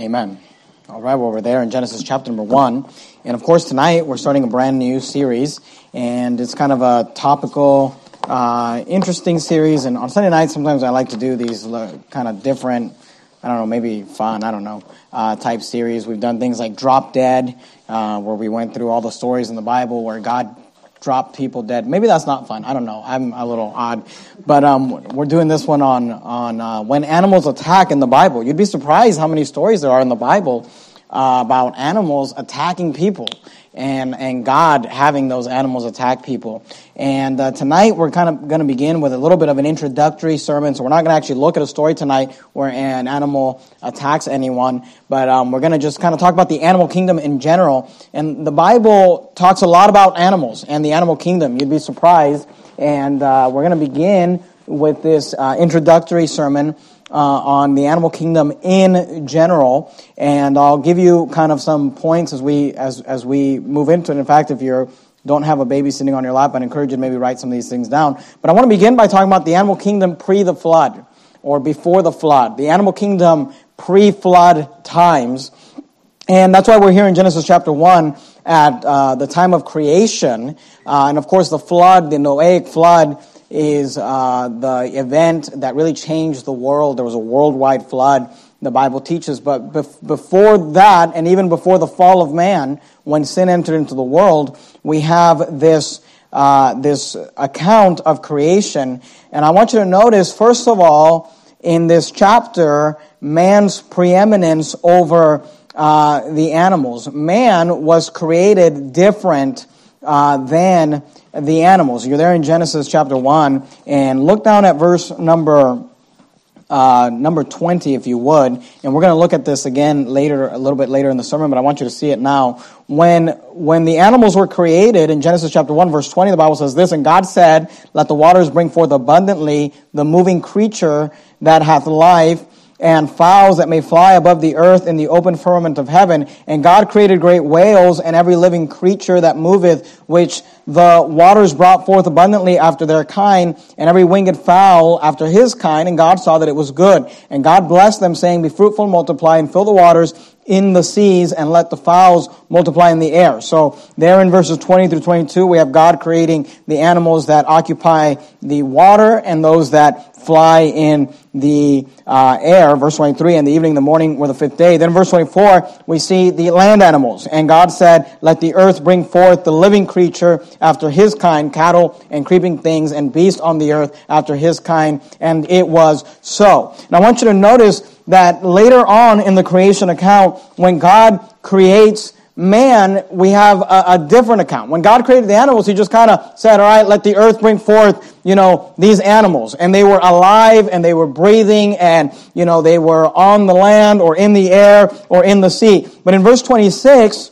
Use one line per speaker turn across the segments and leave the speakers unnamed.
Amen. All right, well, we're there in Genesis chapter number one. And of course, tonight we're starting a brand new series, and it's kind of a topical, uh, interesting series. And on Sunday nights, sometimes I like to do these kind of different, I don't know, maybe fun, I don't know, uh, type series. We've done things like Drop Dead, uh, where we went through all the stories in the Bible where God drop people dead. Maybe that's not fun. I don't know. I'm a little odd, but um, we're doing this one on on uh, when animals attack in the Bible. You'd be surprised how many stories there are in the Bible uh, about animals attacking people and, and God having those animals attack people. And uh, tonight we're kind of going to begin with a little bit of an introductory sermon. So we're not going to actually look at a story tonight where an animal attacks anyone, but um, we're going to just kind of talk about the animal kingdom in general. And the Bible talks a lot about animals and the animal kingdom. You'd be surprised. And uh, we're going to begin with this uh, introductory sermon uh, on the animal kingdom in general, and I'll give you kind of some points as we as as we move into it. In fact, if you don't have a baby sitting on your lap, I'd encourage you to maybe write some of these things down. But I want to begin by talking about the animal kingdom pre the flood or before the flood, the animal kingdom pre flood times. And that's why we're here in Genesis chapter 1 at uh, the time of creation. Uh, and of course, the flood, the Noahic flood, is uh, the event that really changed the world. There was a worldwide flood, the Bible teaches. But bef- before that, and even before the fall of man, when sin entered into the world, we have this. Uh, this account of creation. And I want you to notice, first of all, in this chapter, man's preeminence over uh, the animals. Man was created different uh, than the animals. You're there in Genesis chapter 1, and look down at verse number. Uh, number 20, if you would. And we're going to look at this again later, a little bit later in the sermon, but I want you to see it now. When, when the animals were created in Genesis chapter 1, verse 20, the Bible says this, And God said, Let the waters bring forth abundantly the moving creature that hath life, and fowls that may fly above the earth in the open firmament of heaven. And God created great whales and every living creature that moveth, which the waters brought forth abundantly after their kind, and every winged fowl after his kind. And God saw that it was good. And God blessed them, saying, Be fruitful multiply, and fill the waters in the seas, and let the fowls multiply in the air. So there in verses 20 through 22, we have God creating the animals that occupy the water and those that fly in the uh, air, verse 23, and the evening, the morning were the fifth day. Then verse 24, we see the land animals. And God said, let the earth bring forth the living creature after his kind, cattle and creeping things and beasts on the earth after his kind. And it was so. And I want you to notice that later on in the creation account, when God creates man, we have a, a, different account. When God created the animals, He just kind of said, all right, let the earth bring forth, you know, these animals. And they were alive and they were breathing and, you know, they were on the land or in the air or in the sea. But in verse 26,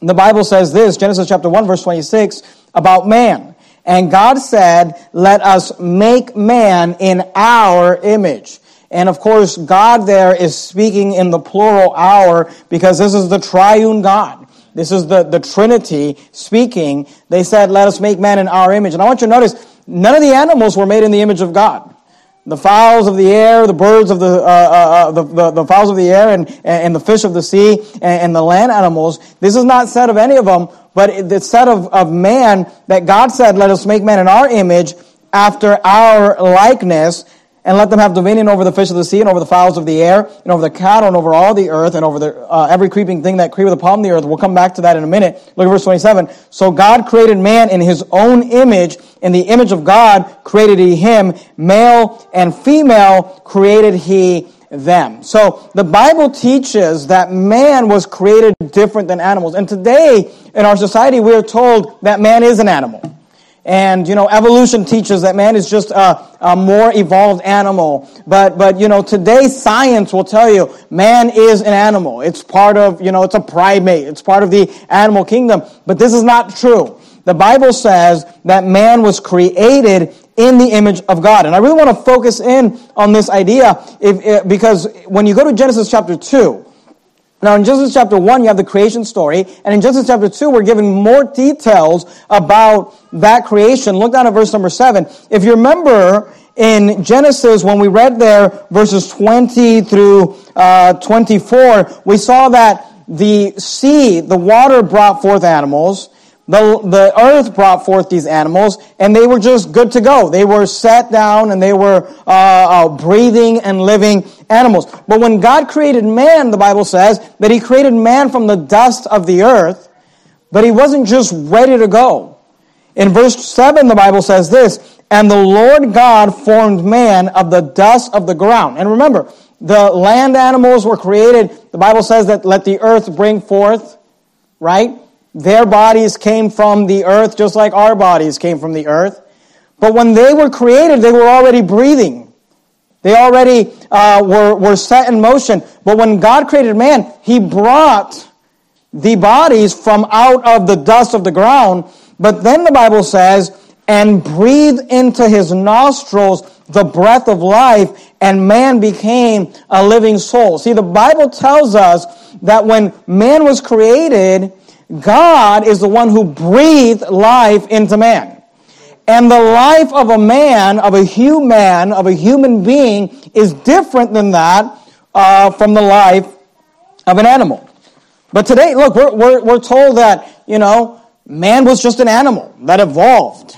the Bible says this, Genesis chapter 1, verse 26, about man. And God said, let us make man in our image. And of course, God there is speaking in the plural our because this is the triune God. This is the, the Trinity speaking. They said, let us make man in our image. And I want you to notice, none of the animals were made in the image of God. The fowls of the air, the birds of the, uh, uh, uh the, the, the, fowls of the air, and, and the fish of the sea, and, and, the land animals. This is not said of any of them, but it's said of, of man that God said, let us make man in our image after our likeness and let them have dominion over the fish of the sea and over the fowls of the air and over the cattle and over all the earth and over the, uh, every creeping thing that creepeth upon the earth. We'll come back to that in a minute. Look at verse 27. So God created man in his own image. In the image of God created he him. Male and female created he them. So the Bible teaches that man was created different than animals. And today in our society we are told that man is an animal. And, you know, evolution teaches that man is just a, a, more evolved animal. But, but, you know, today science will tell you man is an animal. It's part of, you know, it's a primate. It's part of the animal kingdom. But this is not true. The Bible says that man was created in the image of God. And I really want to focus in on this idea if, eh, because when you go to Genesis chapter 2, now, in Genesis chapter 1, you have the creation story, and in Genesis chapter 2, we're given more details about that creation. Look down at verse number 7. If you remember, in Genesis, when we read there verses 20 through uh, 24, we saw that the sea, the water brought forth animals, the, the earth brought forth these animals, and they were just good to go. They were sat down and they were uh, uh, breathing and living animals. But when God created man, the Bible says that He created man from the dust of the earth, but He wasn't just ready to go. In verse 7, the Bible says this, and the Lord God formed man of the dust of the ground. And remember, the land animals were created. The Bible says that let the earth bring forth, right? Their bodies came from the earth just like our bodies came from the earth. But when they were created, they were already breathing. They already uh, were, were set in motion. But when God created man, He brought the bodies from out of the dust of the ground. But then the Bible says, and breathed into his nostrils the breath of life, and man became a living soul. See, the Bible tells us that when man was created, God is the one who breathed life into man. And the life of a man, of a human, of a human being, is different than that uh, from the life of an animal. But today, look, we're, we're, we're told that, you know, man was just an animal that evolved.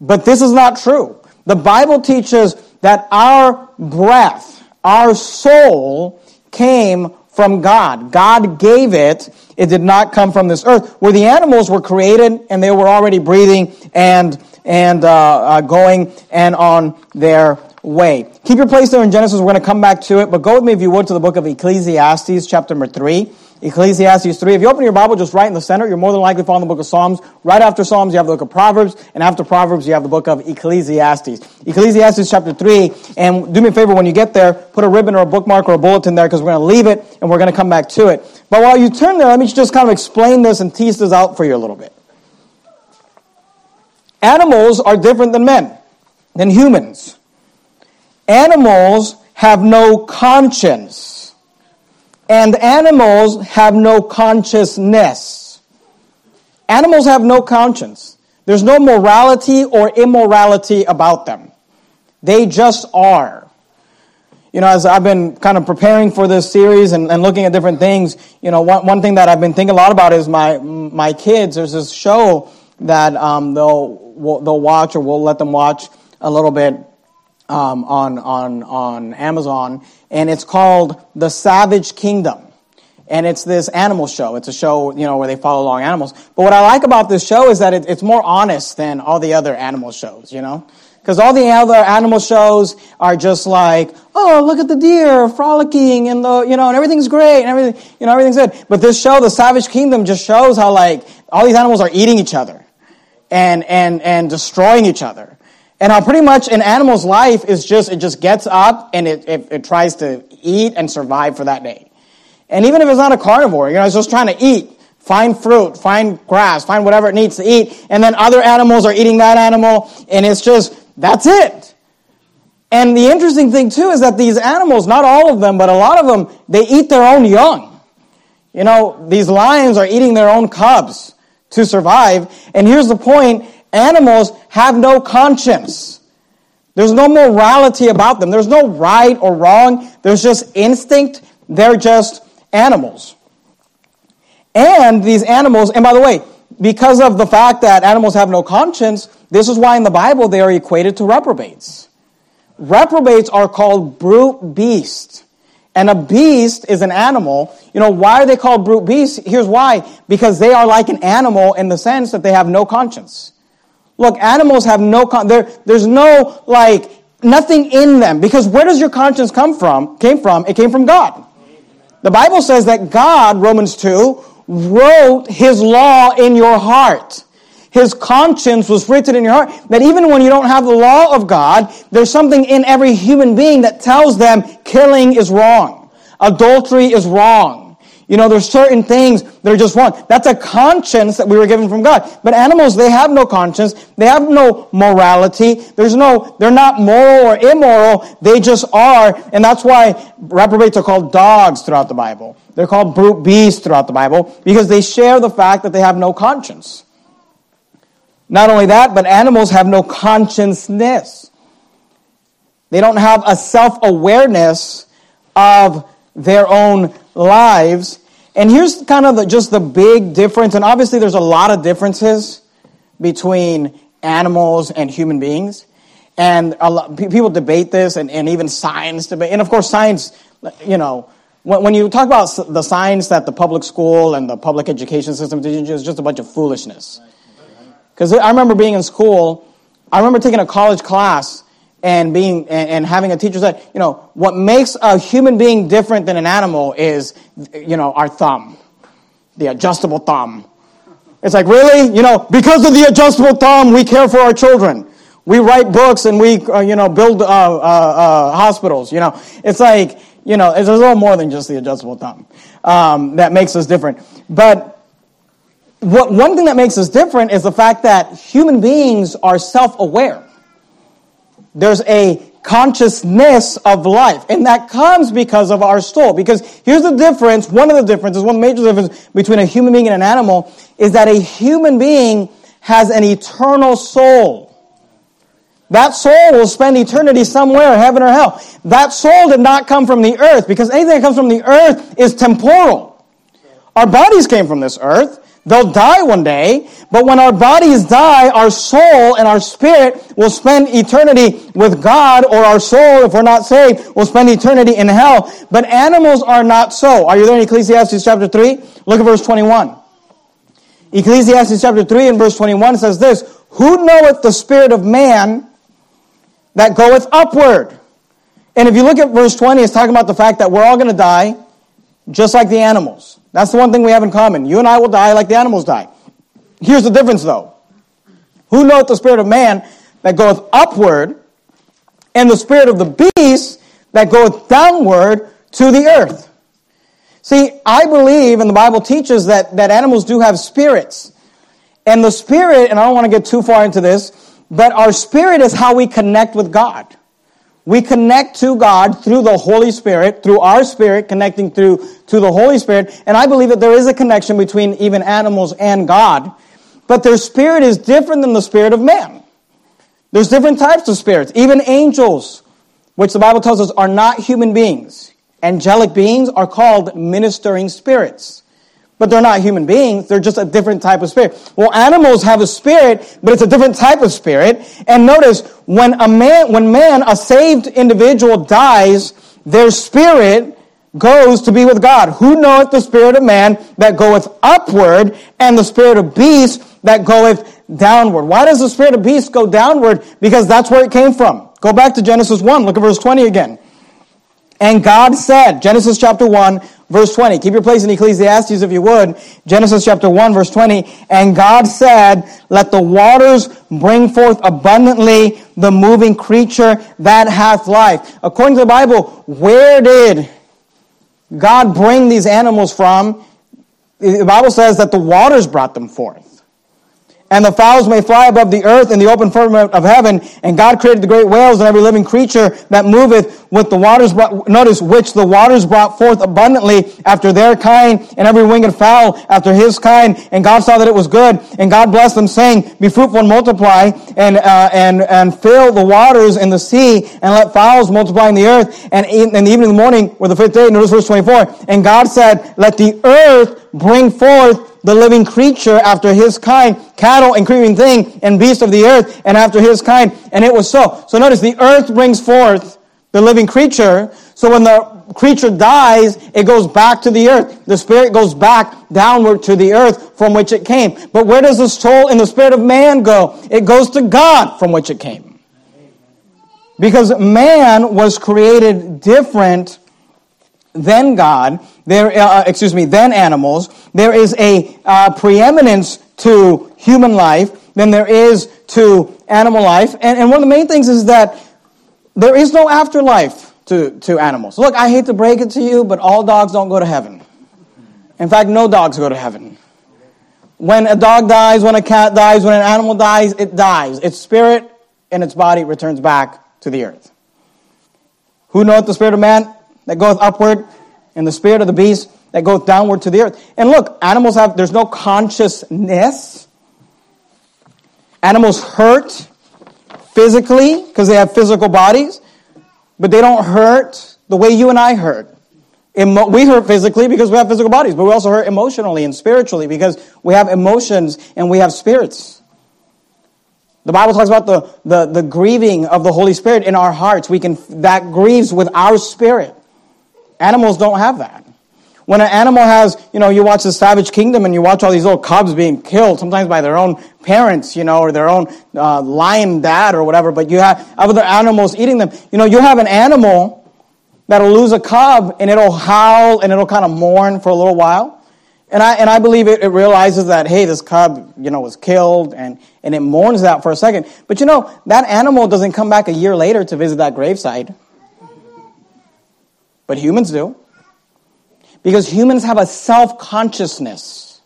But this is not true. The Bible teaches that our breath, our soul, came from God. God gave it. It did not come from this earth. Where the animals were created and they were already breathing and and uh, uh, going and on their way. Keep your place there in Genesis. We're going to come back to it, but go with me if you would to the book of Ecclesiastes, chapter number three. Ecclesiastes 3. If you open your Bible just right in the center, you're more than likely finding the book of Psalms. Right after Psalms, you have the book of Proverbs, and after Proverbs, you have the book of Ecclesiastes. Ecclesiastes chapter 3, and do me a favor when you get there, put a ribbon or a bookmark or a bulletin there because we're going to leave it and we're going to come back to it. But while you turn there, let me just kind of explain this and tease this out for you a little bit. Animals are different than men, than humans. Animals have no conscience. And animals have no consciousness. Animals have no conscience. There's no morality or immorality about them. They just are. You know, as I've been kind of preparing for this series and, and looking at different things, you know, one, one thing that I've been thinking a lot about is my, my kids. There's this show that um, they'll, they'll watch or we'll let them watch a little bit um, on, on, on Amazon, and it's called The Savage Kingdom. And it's this animal show. It's a show, you know, where they follow along animals. But what I like about this show is that it, it's more honest than all the other animal shows, you know? Because all the other animal shows are just like, oh, look at the deer frolicking and the, you know, and everything's great and everything, you know, everything's good. But this show, The Savage Kingdom, just shows how like all these animals are eating each other and, and, and destroying each other. And how pretty much an animal's life is just, it just gets up and it, it, it, tries to eat and survive for that day. And even if it's not a carnivore, you know, it's just trying to eat, find fruit, find grass, find whatever it needs to eat. And then other animals are eating that animal and it's just, that's it. And the interesting thing too is that these animals, not all of them, but a lot of them, they eat their own young. You know, these lions are eating their own cubs to survive. And here's the point Animals have no conscience. There's no morality about them. There's no right or wrong. There's just instinct. They're just animals. And these animals, and by the way, because of the fact that animals have no conscience, this is why in the Bible they are equated to reprobates. Reprobates are called brute beasts. And a beast is an animal. You know, why are they called brute beasts? Here's why. Because they are like an animal in the sense that they have no conscience. Look, animals have no, con- there, there's no, like, nothing in them. Because where does your conscience come from? Came from? It came from God. The Bible says that God, Romans 2, wrote his law in your heart. His conscience was written in your heart. That even when you don't have the law of God, there's something in every human being that tells them killing is wrong. Adultery is wrong. You know, there's certain things that are just wrong. That's a conscience that we were given from God. But animals, they have no conscience. They have no morality. There's no, they're not moral or immoral. They just are. And that's why reprobates are called dogs throughout the Bible. They're called brute beasts throughout the Bible because they share the fact that they have no conscience. Not only that, but animals have no consciousness. They don't have a self awareness of their own lives. And here's kind of the, just the big difference. And obviously, there's a lot of differences between animals and human beings. And a lot, people debate this, and, and even science debate. And of course, science, you know, when, when you talk about the science that the public school and the public education system teaches, it's just a bunch of foolishness. Because I remember being in school, I remember taking a college class and being and, having a teacher say, you know, what makes a human being different than an animal is, you know, our thumb, the adjustable thumb. It's like, really? You know, because of the adjustable thumb, we care for our children. We write books and we, uh, you know, build uh, uh, uh, hospitals. You know, it's like, you know, there's a little more than just the adjustable thumb um, that makes us different. But what, one thing that makes us different is the fact that human beings are self-aware. There's a consciousness of life. And that comes because of our soul. Because here's the difference, one of the differences, one major difference between a human being and an animal is that a human being has an eternal soul. That soul will spend eternity somewhere, heaven or hell. That soul did not come from the earth because anything that comes from the earth is temporal. Our bodies came from this earth. They'll die one day, but when our bodies die, our soul and our spirit will spend eternity with God, or our soul, if we're not saved, will spend eternity in hell. But animals are not so. Are you there in Ecclesiastes chapter 3? Look at verse 21. Ecclesiastes chapter 3 and verse 21 says this, Who knoweth the spirit of man that goeth upward? And if you look at verse 20, it's talking about the fact that we're all going to die, just like the animals. That's the one thing we have in common. You and I will die like the animals die. Here's the difference though. Who knoweth the spirit of man that goeth upward, and the spirit of the beast that goeth downward to the earth? See, I believe, and the Bible teaches that, that animals do have spirits. And the spirit, and I don't want to get too far into this, but our spirit is how we connect with God. We connect to God through the Holy Spirit, through our spirit connecting through to the Holy Spirit. And I believe that there is a connection between even animals and God. But their spirit is different than the spirit of man. There's different types of spirits. Even angels, which the Bible tells us are not human beings. Angelic beings are called ministering spirits but they're not human beings. They're just a different type of spirit. Well, animals have a spirit, but it's a different type of spirit. And notice, when a man, when man, a saved individual dies, their spirit goes to be with God. Who knoweth the spirit of man that goeth upward and the spirit of beast that goeth downward? Why does the spirit of beast go downward? Because that's where it came from. Go back to Genesis 1. Look at verse 20 again. And God said, Genesis chapter 1, verse 20. Keep your place in Ecclesiastes if you would. Genesis chapter 1, verse 20. And God said, Let the waters bring forth abundantly the moving creature that hath life. According to the Bible, where did God bring these animals from? The Bible says that the waters brought them forth and the fowls may fly above the earth in the open firmament of heaven. And God created the great whales and every living creature that moveth with the waters brought, notice, which the waters brought forth abundantly after their kind, and every winged fowl after his kind. And God saw that it was good. And God blessed them, saying, Be fruitful and multiply, and, uh, and, and fill the waters in the sea, and let fowls multiply in the earth. And in, in the evening and the morning, or the fifth day, notice verse 24. And God said, Let the earth bring forth the living creature after his kind, cattle and creeping thing, and beast of the earth, and after his kind. And it was so. So notice the earth brings forth the living creature. So when the creature dies, it goes back to the earth. The spirit goes back downward to the earth from which it came. But where does the soul and the spirit of man go? It goes to God from which it came. Because man was created different than God, there, uh, excuse me, than animals. There is a uh, preeminence to human life than there is to animal life. And, and one of the main things is that there is no afterlife to, to animals. Look, I hate to break it to you, but all dogs don't go to heaven. In fact, no dogs go to heaven. When a dog dies, when a cat dies, when an animal dies, it dies. Its spirit and its body returns back to the earth. Who knoweth the spirit of man? that goeth upward, and the spirit of the beast that goeth downward to the earth. And look, animals have, there's no consciousness. Animals hurt physically because they have physical bodies. but they don't hurt the way you and I hurt. Emo- we hurt physically because we have physical bodies, but we also hurt emotionally and spiritually because we have emotions and we have spirits. The Bible talks about the, the, the grieving of the Holy Spirit in our hearts. We can, that grieves with our spirit. Animals don't have that. When an animal has, you know, you watch the Savage Kingdom and you watch all these little cubs being killed, sometimes by their own parents, you know, or their own uh, lion dad or whatever, but you have other animals eating them. You know, you have an animal that'll lose a cub and it'll howl and it'll kind of mourn for a little while. And I, and I believe it, it realizes that, hey, this cub, you know, was killed and, and it mourns that for a second. But you know, that animal doesn't come back a year later to visit that graveside. But humans do. Because humans have a self consciousness.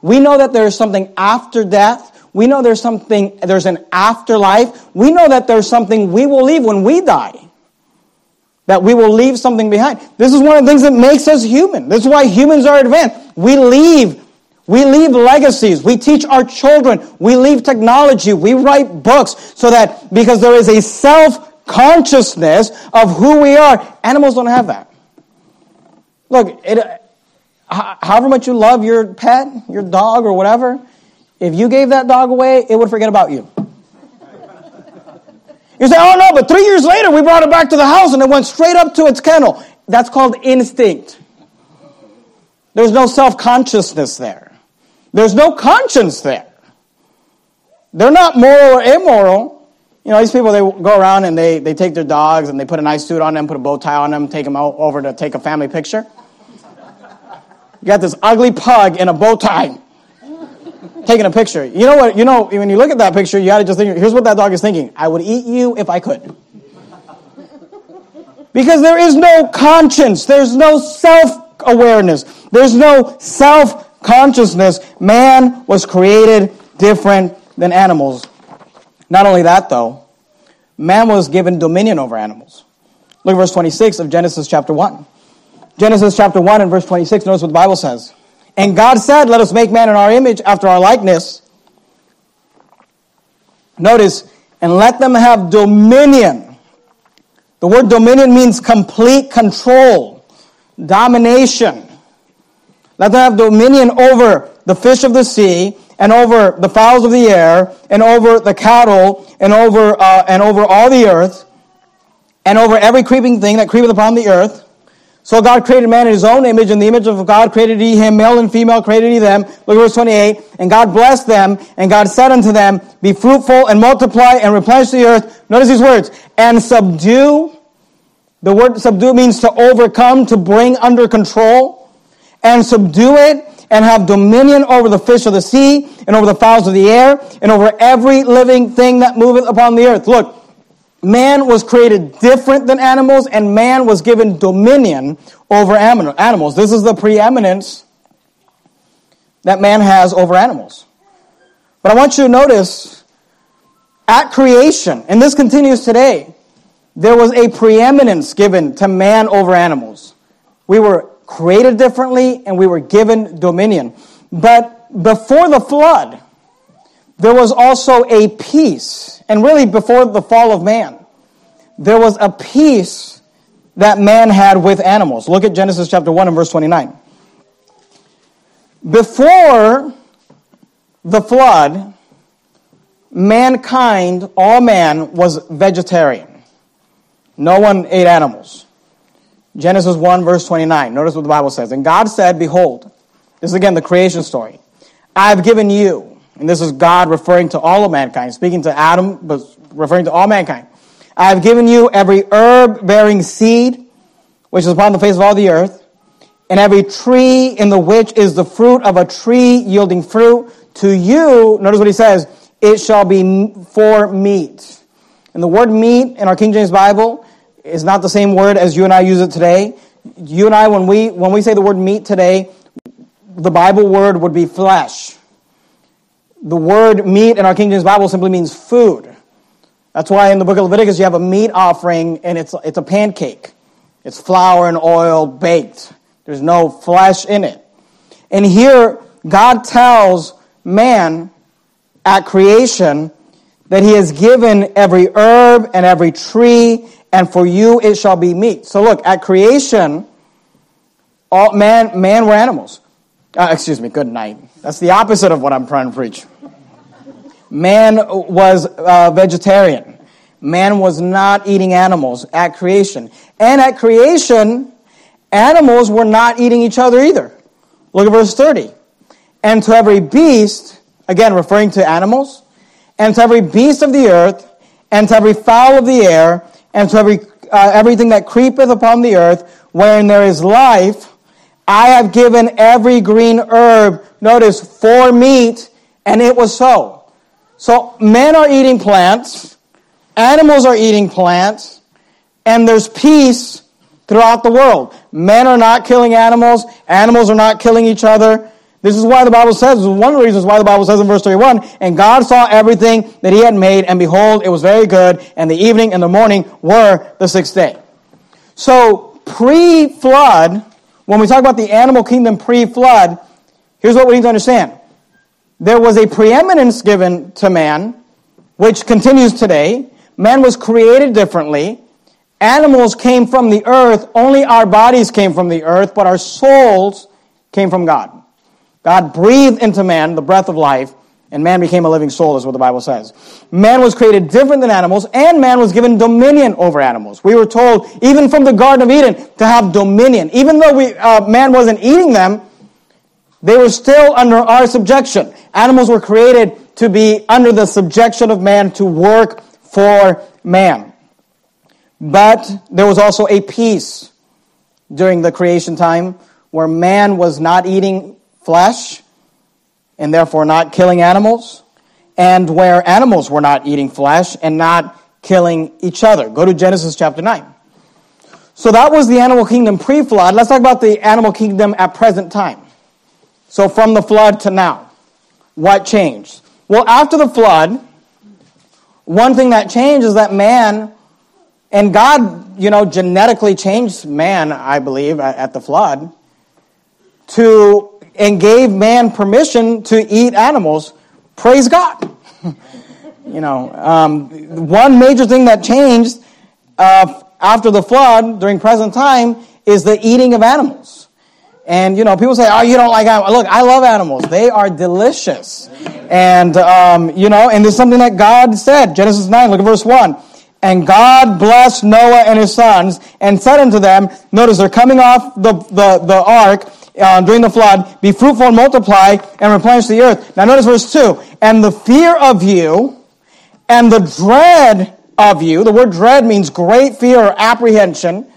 We know that there's something after death. We know there's something, there's an afterlife. We know that there's something we will leave when we die. That we will leave something behind. This is one of the things that makes us human. This is why humans are advanced. We leave. We leave legacies. We teach our children. We leave technology. We write books so that because there is a self consciousness of who we are, animals don't have that. Look, it, however much you love your pet, your dog, or whatever, if you gave that dog away, it would forget about you. You say, oh no, but three years later we brought it back to the house and it went straight up to its kennel. That's called instinct. There's no self consciousness there, there's no conscience there. They're not moral or immoral. You know, these people, they go around and they, they take their dogs and they put a nice suit on them, put a bow tie on them, take them out over to take a family picture. You got this ugly pug in a bow tie taking a picture. You know what? You know, when you look at that picture, you got to just think, here's what that dog is thinking. I would eat you if I could. Because there is no conscience. There's no self-awareness. There's no self-consciousness. Man was created different than animals. Not only that, though, man was given dominion over animals. Look at verse 26 of Genesis chapter 1. Genesis chapter 1 and verse 26, notice what the Bible says. And God said, Let us make man in our image after our likeness. Notice, and let them have dominion. The word dominion means complete control, domination. Let them have dominion over the fish of the sea, and over the fowls of the air, and over the cattle, and over, uh, and over all the earth, and over every creeping thing that creepeth upon the earth. So God created man in his own image. In the image of God created he him, male and female created he them. Look at verse 28. And God blessed them, and God said unto them, Be fruitful and multiply and replenish the earth. Notice these words. And subdue. The word subdue means to overcome, to bring under control. And subdue it and have dominion over the fish of the sea and over the fowls of the air and over every living thing that moveth upon the earth. Look, Man was created different than animals, and man was given dominion over animals. This is the preeminence that man has over animals. But I want you to notice at creation, and this continues today, there was a preeminence given to man over animals. We were created differently and we were given dominion. But before the flood, there was also a peace, and really before the fall of man, there was a peace that man had with animals. Look at Genesis chapter 1 and verse 29. Before the flood, mankind, all man, was vegetarian. No one ate animals. Genesis 1, verse 29. Notice what the Bible says. And God said, Behold, this is again the creation story. I have given you and this is God referring to all of mankind, speaking to Adam, but referring to all mankind. I have given you every herb bearing seed, which is upon the face of all the earth, and every tree in the which is the fruit of a tree yielding fruit. To you, notice what he says, it shall be for meat. And the word meat in our King James Bible is not the same word as you and I use it today. You and I, when we, when we say the word meat today, the Bible word would be flesh. The word meat in our King James Bible simply means food. That's why in the book of Leviticus you have a meat offering and it's, it's a pancake. It's flour and oil baked. There's no flesh in it. And here God tells man at creation that he has given every herb and every tree and for you it shall be meat. So look, at creation, all man, man were animals. Uh, excuse me, good night. That's the opposite of what I'm trying to preach. Man was uh, vegetarian. Man was not eating animals at creation. And at creation, animals were not eating each other either. Look at verse 30. And to every beast, again referring to animals, and to every beast of the earth, and to every fowl of the air, and to every, uh, everything that creepeth upon the earth, wherein there is life, I have given every green herb, notice, for meat, and it was so. So men are eating plants, animals are eating plants, and there's peace throughout the world. Men are not killing animals, animals are not killing each other. This is why the Bible says, one of the reasons why the Bible says in verse 31, and God saw everything that he had made, and behold, it was very good, and the evening and the morning were the sixth day. So, pre-flood, when we talk about the animal kingdom pre-flood, here's what we need to understand. There was a preeminence given to man, which continues today. Man was created differently. Animals came from the earth. Only our bodies came from the earth, but our souls came from God. God breathed into man the breath of life, and man became a living soul, is what the Bible says. Man was created different than animals, and man was given dominion over animals. We were told, even from the Garden of Eden, to have dominion. Even though we, uh, man wasn't eating them, they were still under our subjection. Animals were created to be under the subjection of man to work for man. But there was also a peace during the creation time where man was not eating flesh and therefore not killing animals, and where animals were not eating flesh and not killing each other. Go to Genesis chapter 9. So that was the animal kingdom pre flood. Let's talk about the animal kingdom at present time. So from the flood to now, what changed? Well, after the flood, one thing that changed is that man and God, you know, genetically changed man, I believe, at the flood to and gave man permission to eat animals. Praise God. you know, um, one major thing that changed uh, after the flood during present time is the eating of animals. And you know, people say, "Oh, you don't like animals." Look, I love animals; they are delicious. And um, you know, and there's something that God said, Genesis nine. Look at verse one. And God blessed Noah and his sons and said unto them, notice they're coming off the, the, the ark uh, during the flood, be fruitful and multiply and replenish the earth. Now notice verse 2. And the fear of you and the dread of you, the word dread means great fear or apprehension,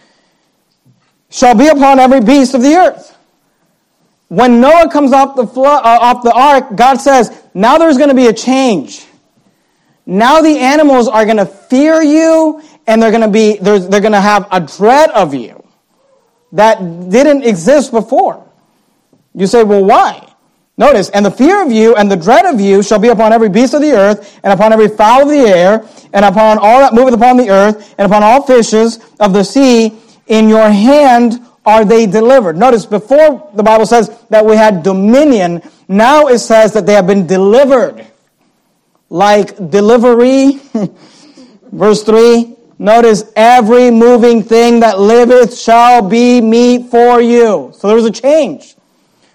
shall be upon every beast of the earth. When Noah comes off the, flood, uh, off the ark, God says, now there's going to be a change. Now the animals are going to fear you and they're going to be, they're, they're going to have a dread of you that didn't exist before. You say, well, why? Notice, and the fear of you and the dread of you shall be upon every beast of the earth, and upon every fowl of the air, and upon all that moveth upon the earth, and upon all fishes of the sea. In your hand are they delivered. Notice, before the Bible says that we had dominion, now it says that they have been delivered. Like delivery. Verse 3. Notice, every moving thing that liveth shall be meat for you. So there was a change.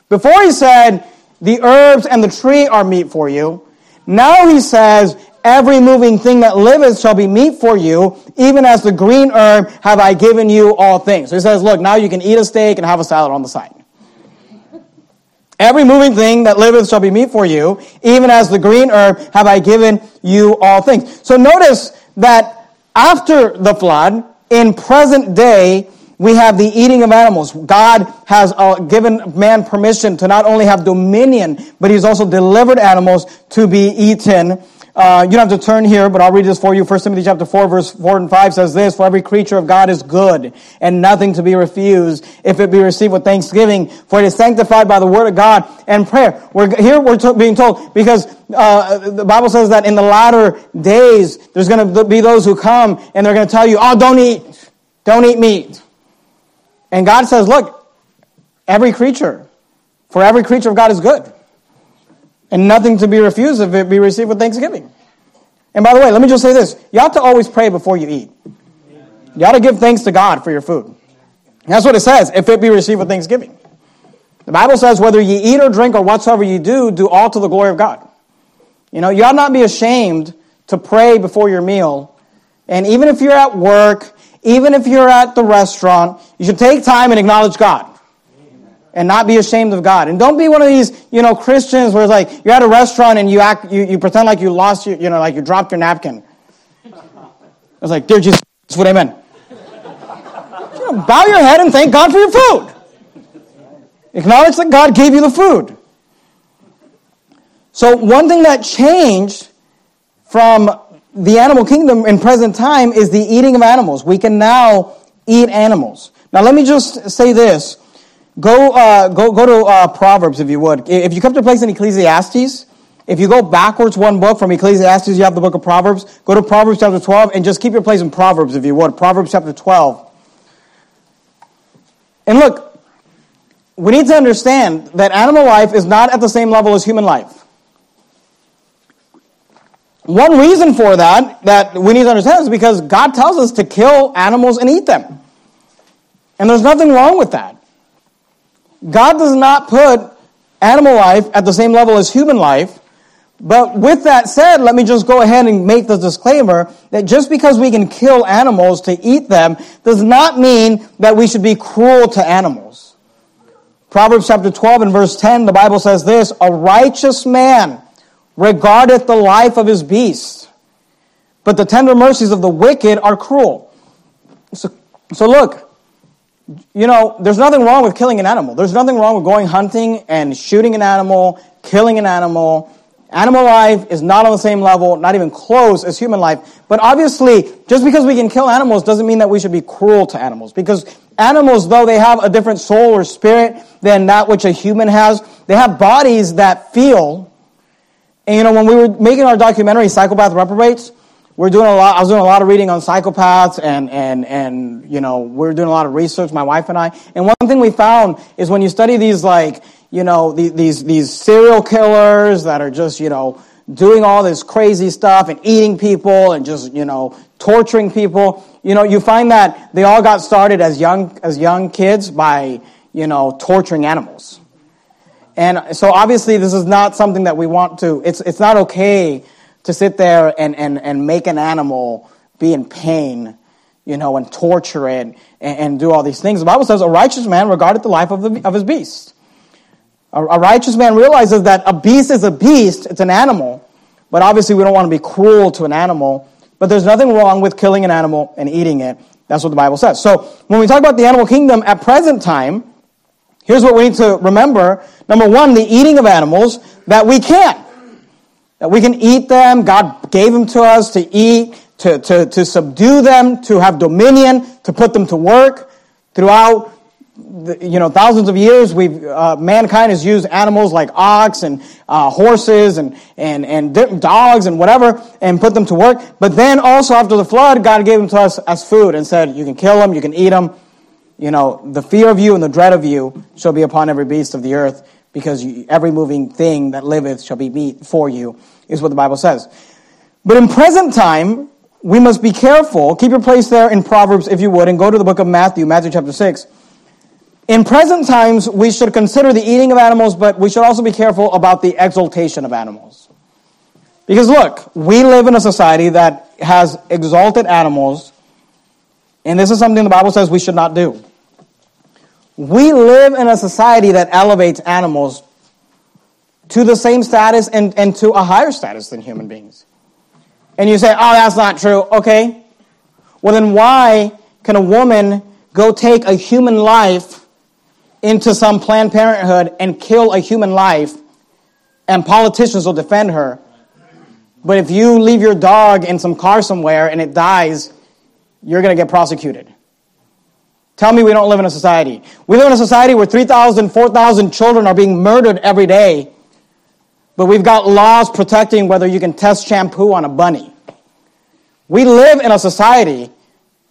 Before he said, the herbs and the tree are meat for you. Now he says, every moving thing that liveth shall be meat for you, even as the green herb have I given you all things. So he says, look, now you can eat a steak and have a salad on the side. Every moving thing that liveth shall be meat for you, even as the green herb have I given you all things. So notice that after the flood, in present day, we have the eating of animals. God has uh, given man permission to not only have dominion, but he's also delivered animals to be eaten. Uh, you don't have to turn here, but I'll read this for you. 1 Timothy chapter 4, verse 4 and 5 says this, For every creature of God is good, and nothing to be refused, if it be received with thanksgiving, for it is sanctified by the word of God and prayer. We're, here we're to, being told, because uh, the Bible says that in the latter days, there's going to be those who come, and they're going to tell you, oh, don't eat. Don't eat meat. And God says, look, every creature, for every creature of God is good. And nothing to be refused if it be received with thanksgiving. And by the way, let me just say this. You have to always pray before you eat. You ought to give thanks to God for your food. That's what it says, if it be received with thanksgiving. The Bible says, whether you eat or drink or whatsoever you do, do all to the glory of God. You know, you ought not be ashamed to pray before your meal. And even if you're at work, even if you're at the restaurant, you should take time and acknowledge God. And not be ashamed of God. And don't be one of these, you know, Christians where it's like you're at a restaurant and you act, you, you pretend like you lost your, you know, like you dropped your napkin. It's like, dear Jesus, that's what I meant. You know, bow your head and thank God for your food. Acknowledge that God gave you the food. So, one thing that changed from the animal kingdom in present time is the eating of animals. We can now eat animals. Now, let me just say this. Go, uh, go, go to uh, Proverbs if you would. If you come to a place in Ecclesiastes, if you go backwards one book from Ecclesiastes, you have the book of Proverbs. Go to Proverbs chapter 12 and just keep your place in Proverbs if you would. Proverbs chapter 12. And look, we need to understand that animal life is not at the same level as human life. One reason for that, that we need to understand, is because God tells us to kill animals and eat them. And there's nothing wrong with that. God does not put animal life at the same level as human life. But with that said, let me just go ahead and make the disclaimer that just because we can kill animals to eat them does not mean that we should be cruel to animals. Proverbs chapter 12 and verse 10, the Bible says this, a righteous man regardeth the life of his beast, but the tender mercies of the wicked are cruel. So, so look, you know, there's nothing wrong with killing an animal. There's nothing wrong with going hunting and shooting an animal, killing an animal. Animal life is not on the same level, not even close as human life. But obviously, just because we can kill animals doesn't mean that we should be cruel to animals. Because animals, though they have a different soul or spirit than that which a human has, they have bodies that feel and you know, when we were making our documentary, Psychopath Reprobates, we're doing a lot, I was doing a lot of reading on psychopaths and, and, and, you know, we're doing a lot of research, my wife and I. And one thing we found is when you study these, like, you know, these, these serial killers that are just, you know, doing all this crazy stuff and eating people and just, you know, torturing people, you know, you find that they all got started as young, as young kids by, you know, torturing animals. And so obviously this is not something that we want to, it's, it's not okay to sit there and, and, and make an animal be in pain, you know, and torture it and, and do all these things. The Bible says a righteous man regarded the life of, the, of his beast. A, a righteous man realizes that a beast is a beast, it's an animal, but obviously we don't want to be cruel to an animal. But there's nothing wrong with killing an animal and eating it. That's what the Bible says. So when we talk about the animal kingdom at present time, Here's what we need to remember. Number one, the eating of animals, that we can. That we can eat them. God gave them to us to eat, to, to, to subdue them, to have dominion, to put them to work. Throughout, you know, thousands of years, we've, uh, mankind has used animals like ox and uh, horses and, and, and dogs and whatever and put them to work. But then also after the flood, God gave them to us as food and said, you can kill them, you can eat them you know, the fear of you and the dread of you shall be upon every beast of the earth, because every moving thing that liveth shall be meat for you, is what the Bible says. But in present time, we must be careful. Keep your place there in Proverbs, if you would, and go to the book of Matthew, Matthew chapter 6. In present times, we should consider the eating of animals, but we should also be careful about the exaltation of animals. Because look, we live in a society that has exalted animals and this is something the Bible says we should not do. We live in a society that elevates animals to the same status and, and to a higher status than human beings. And you say, oh, that's not true. Okay. Well, then why can a woman go take a human life into some Planned Parenthood and kill a human life and politicians will defend her? But if you leave your dog in some car somewhere and it dies, you're going to get prosecuted. Tell me we don't live in a society. We live in a society where 3,000, 4,000 children are being murdered every day, but we've got laws protecting whether you can test shampoo on a bunny. We live in a society,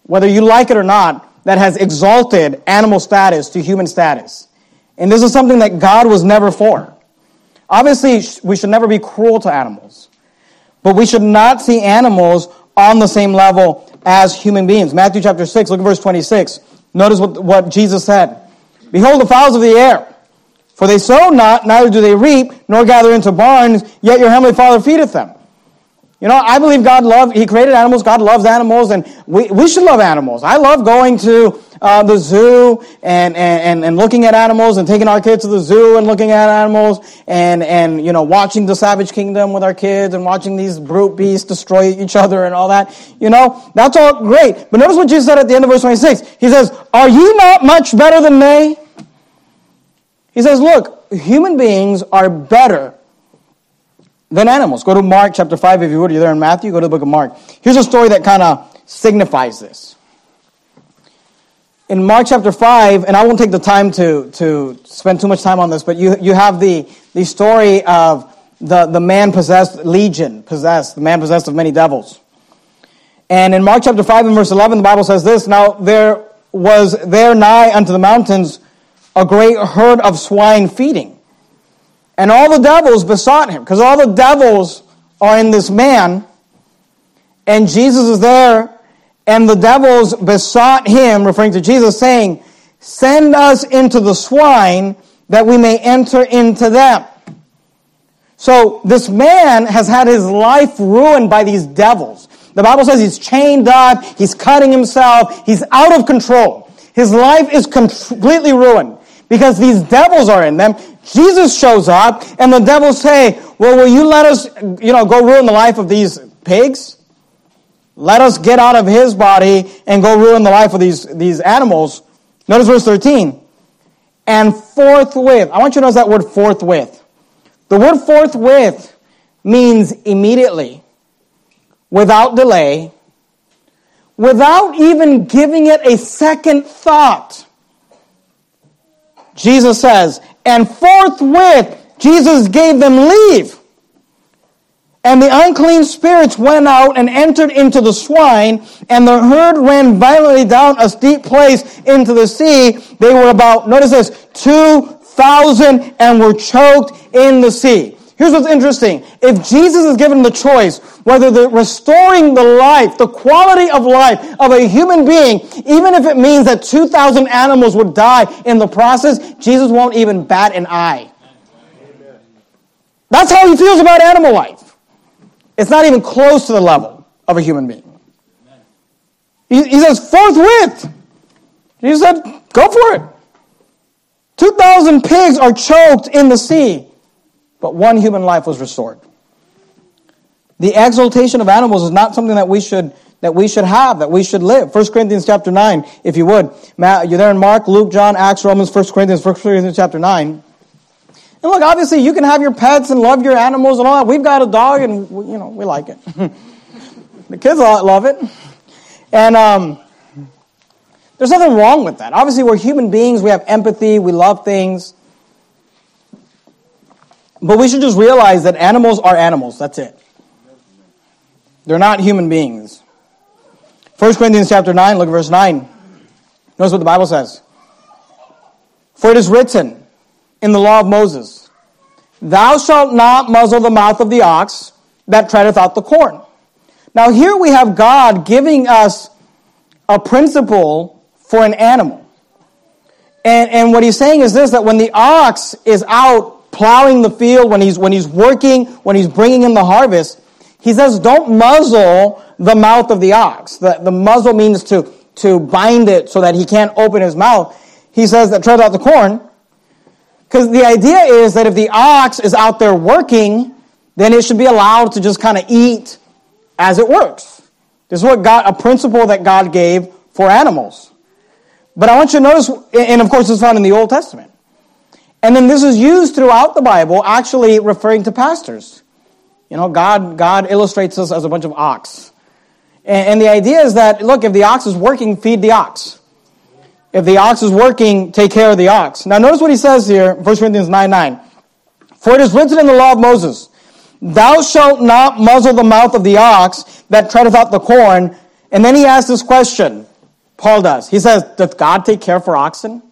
whether you like it or not, that has exalted animal status to human status. And this is something that God was never for. Obviously, we should never be cruel to animals, but we should not see animals on the same level as human beings. Matthew chapter 6, look at verse 26. Notice what, what Jesus said. Behold the fowls of the air, for they sow not, neither do they reap, nor gather into barns, yet your heavenly Father feedeth them. You know, I believe God loved, He created animals, God loves animals, and we, we should love animals. I love going to uh, the zoo and, and, and looking at animals and taking our kids to the zoo and looking at animals and, and, you know, watching the Savage Kingdom with our kids and watching these brute beasts destroy each other and all that. You know, that's all great. But notice what Jesus said at the end of verse 26. He says, Are you not much better than they? He says, Look, human beings are better than animals. Go to Mark chapter 5 if you would. You're there in Matthew. Go to the book of Mark. Here's a story that kind of signifies this in Mark chapter 5, and I won't take the time to, to spend too much time on this, but you, you have the, the story of the, the man possessed, legion possessed, the man possessed of many devils. And in Mark chapter 5 and verse 11, the Bible says this Now there was there nigh unto the mountains a great herd of swine feeding. And all the devils besought him, because all the devils are in this man, and Jesus is there and the devils besought him, referring to Jesus, saying, Send us into the swine that we may enter into them. So this man has had his life ruined by these devils. The Bible says he's chained up, he's cutting himself, he's out of control. His life is completely ruined because these devils are in them. Jesus shows up and the devils say, well, will you let us, you know, go ruin the life of these pigs? Let us get out of his body and go ruin the life of these, these animals. Notice verse 13. And forthwith. I want you to notice that word forthwith. The word forthwith means immediately, without delay, without even giving it a second thought. Jesus says, and forthwith Jesus gave them leave. And the unclean spirits went out and entered into the swine, and the herd ran violently down a steep place into the sea. They were about, notice this, 2,000 and were choked in the sea. Here's what's interesting. If Jesus is given the choice whether the restoring the life, the quality of life of a human being, even if it means that 2,000 animals would die in the process, Jesus won't even bat an eye. That's how he feels about animal life. It's not even close to the level of a human being. He, he says, forthwith. Jesus said, go for it. 2,000 pigs are choked in the sea, but one human life was restored. The exaltation of animals is not something that we should that we should have, that we should live. 1 Corinthians chapter 9, if you would. You're there in Mark, Luke, John, Acts, Romans, 1 Corinthians, 1 Corinthians chapter 9. And look, obviously, you can have your pets and love your animals and all that. We've got a dog, and you know we like it. the kids love it, and um, there's nothing wrong with that. Obviously, we're human beings. We have empathy. We love things. But we should just realize that animals are animals. That's it. They're not human beings. 1 Corinthians chapter 9, look at verse 9. Notice what the Bible says. For it is written, in the law of Moses. Thou shalt not muzzle the mouth of the ox that treadeth out the corn. Now, here we have God giving us a principle for an animal. And, and what he's saying is this that when the ox is out plowing the field, when he's, when he's working, when he's bringing in the harvest, he says, don't muzzle the mouth of the ox. The, the muzzle means to, to bind it so that he can't open his mouth. He says that tread out the corn. Because the idea is that if the ox is out there working, then it should be allowed to just kind of eat as it works. This is what God, a principle that God gave for animals. But I want you to notice, and of course it's found in the Old Testament. And then this is used throughout the Bible, actually referring to pastors. You know, God, God illustrates us as a bunch of ox. And, and the idea is that, look, if the ox is working, feed the ox. If the ox is working, take care of the ox. Now notice what he says here, 1 Corinthians 9 9. For it is written in the law of Moses, Thou shalt not muzzle the mouth of the ox that treadeth out the corn. And then he asks this question. Paul does. He says, Doth God take care for oxen?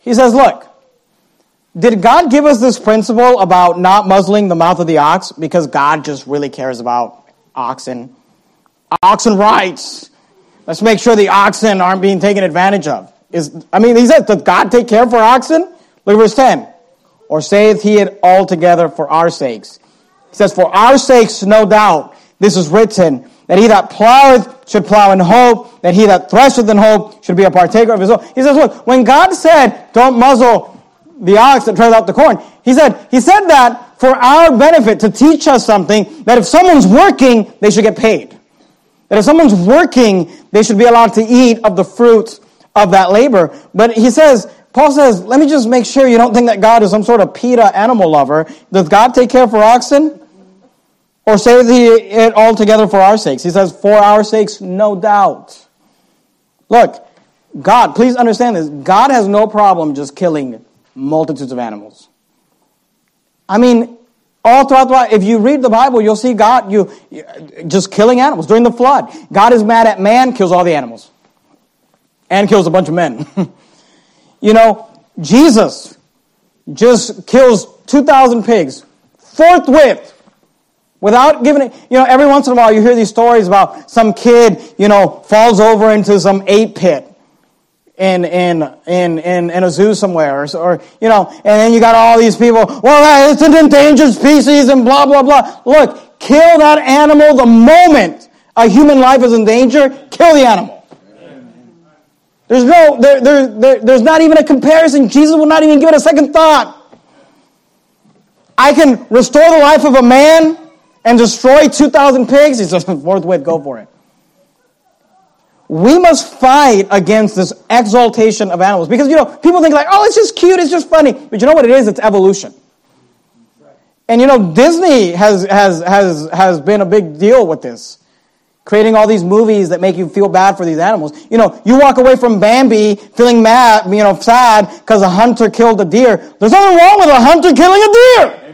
He says, Look, did God give us this principle about not muzzling the mouth of the ox because God just really cares about oxen? oxen rights. Let's make sure the oxen aren't being taken advantage of. Is I mean, he says, does God take care for oxen? Look at verse 10. Or saith he it altogether for our sakes? He says, For our sakes, no doubt, this is written, that he that ploweth should plow in hope, that he that thresheth in hope should be a partaker of his own. He says, look, when God said, don't muzzle the ox that treads out the corn, he said, he said that for our benefit, to teach us something, that if someone's working, they should get paid. That if someone's working, they should be allowed to eat of the fruits of that labor. But he says, Paul says, let me just make sure you don't think that God is some sort of PETA animal lover. Does God take care for oxen? Or save it altogether for our sakes? He says, for our sakes, no doubt. Look, God, please understand this. God has no problem just killing multitudes of animals. I mean, all throughout the if you read the Bible, you'll see God you just killing animals during the flood. God is mad at man, kills all the animals, and kills a bunch of men. you know, Jesus just kills two thousand pigs forthwith. Without giving it, you know, every once in a while you hear these stories about some kid, you know, falls over into some ape pit in, in, in, in, in a zoo somewhere, or, or, you know, and then you got all these people, well, uh, it's an endangered species and blah, blah, blah. Look, kill that animal the moment a human life is in danger, kill the animal. There's no, there, there, there, there's not even a comparison. Jesus will not even give it a second thought. I can restore the life of a man and destroy 2,000 pigs. He says, forthwith, go for it we must fight against this exaltation of animals. Because, you know, people think like, oh, it's just cute, it's just funny. But you know what it is? It's evolution. And, you know, Disney has, has, has, has been a big deal with this. Creating all these movies that make you feel bad for these animals. You know, you walk away from Bambi feeling mad, you know, sad because a hunter killed a deer. There's nothing wrong with a hunter killing a deer.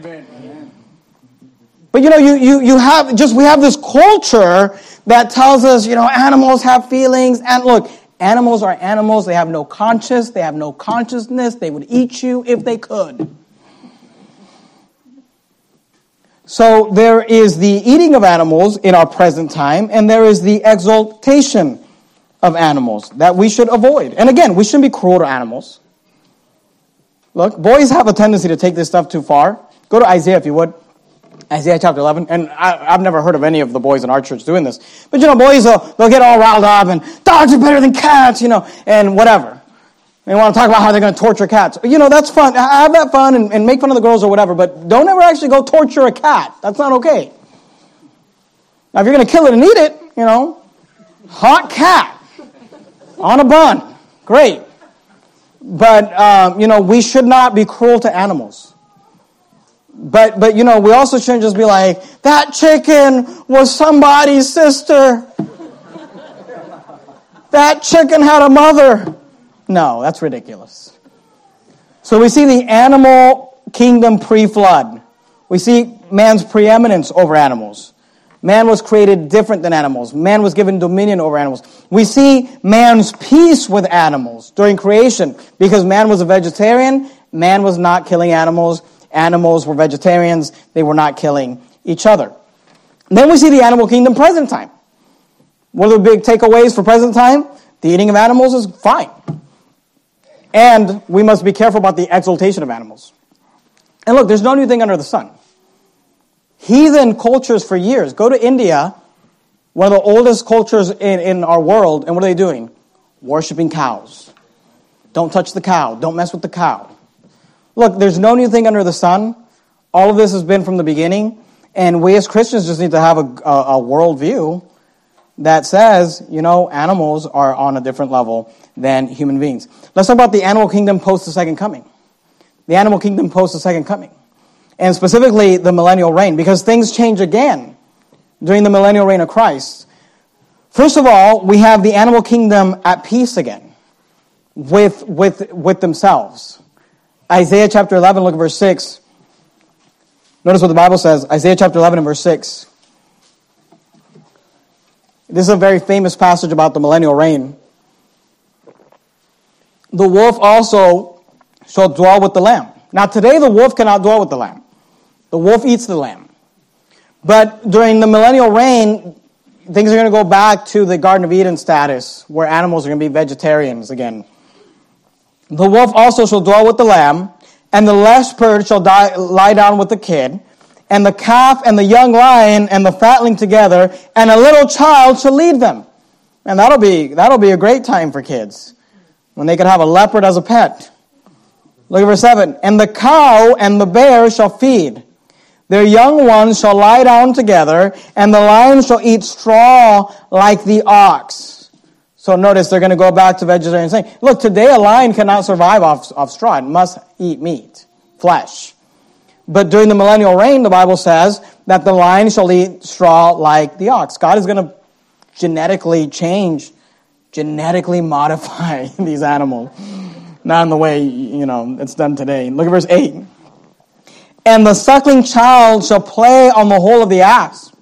But you know, you, you, you have just, we have this culture that tells us, you know, animals have feelings. And look, animals are animals. They have no conscience. They have no consciousness. They would eat you if they could. So there is the eating of animals in our present time, and there is the exaltation of animals that we should avoid. And again, we shouldn't be cruel to animals. Look, boys have a tendency to take this stuff too far. Go to Isaiah if you would. Isaiah chapter 11, and I, have never heard of any of the boys in our church doing this. But you know, boys, will, they'll get all riled up and dogs are better than cats, you know, and whatever. They want to talk about how they're going to torture cats. You know, that's fun. Have that fun and, and make fun of the girls or whatever, but don't ever actually go torture a cat. That's not okay. Now, if you're going to kill it and eat it, you know, hot cat on a bun. Great. But, um, you know, we should not be cruel to animals. But, but, you know, we also shouldn't just be like, that chicken was somebody's sister. that chicken had a mother. No, that's ridiculous. So we see the animal kingdom pre flood. We see man's preeminence over animals. Man was created different than animals. Man was given dominion over animals. We see man's peace with animals during creation because man was a vegetarian. Man was not killing animals animals were vegetarians, they were not killing each other. And then we see the animal kingdom present time. One of the big takeaways for present time? The eating of animals is fine. And we must be careful about the exaltation of animals. And look, there's no new thing under the sun. Heathen cultures for years. Go to India, one of the oldest cultures in, in our world, and what are they doing? Worshipping cows. Don't touch the cow. Don't mess with the cow. Look, there's no new thing under the sun. All of this has been from the beginning. And we as Christians just need to have a, a, a worldview that says, you know, animals are on a different level than human beings. Let's talk about the animal kingdom post the second coming. The animal kingdom post the second coming. And specifically the millennial reign, because things change again during the millennial reign of Christ. First of all, we have the animal kingdom at peace again with, with, with themselves. Isaiah chapter 11, look at verse 6. Notice what the Bible says. Isaiah chapter 11 and verse 6. This is a very famous passage about the millennial reign. The wolf also shall dwell with the lamb. Now, today the wolf cannot dwell with the lamb. The wolf eats the lamb. But during the millennial reign, things are going to go back to the Garden of Eden status, where animals are going to be vegetarians again. The wolf also shall dwell with the lamb, and the leopard shall die, lie down with the kid, and the calf and the young lion and the fatling together, and a little child shall lead them. And that'll be, that'll be a great time for kids when they could have a leopard as a pet. Look at verse 7. And the cow and the bear shall feed. Their young ones shall lie down together, and the lion shall eat straw like the ox. So notice they're going to go back to vegetarian saying, look, today a lion cannot survive off, off straw. It must eat meat, flesh. But during the millennial reign, the Bible says that the lion shall eat straw like the ox. God is going to genetically change, genetically modify these animals. Not in the way, you know, it's done today. Look at verse 8. And the suckling child shall play on the hole of the asp,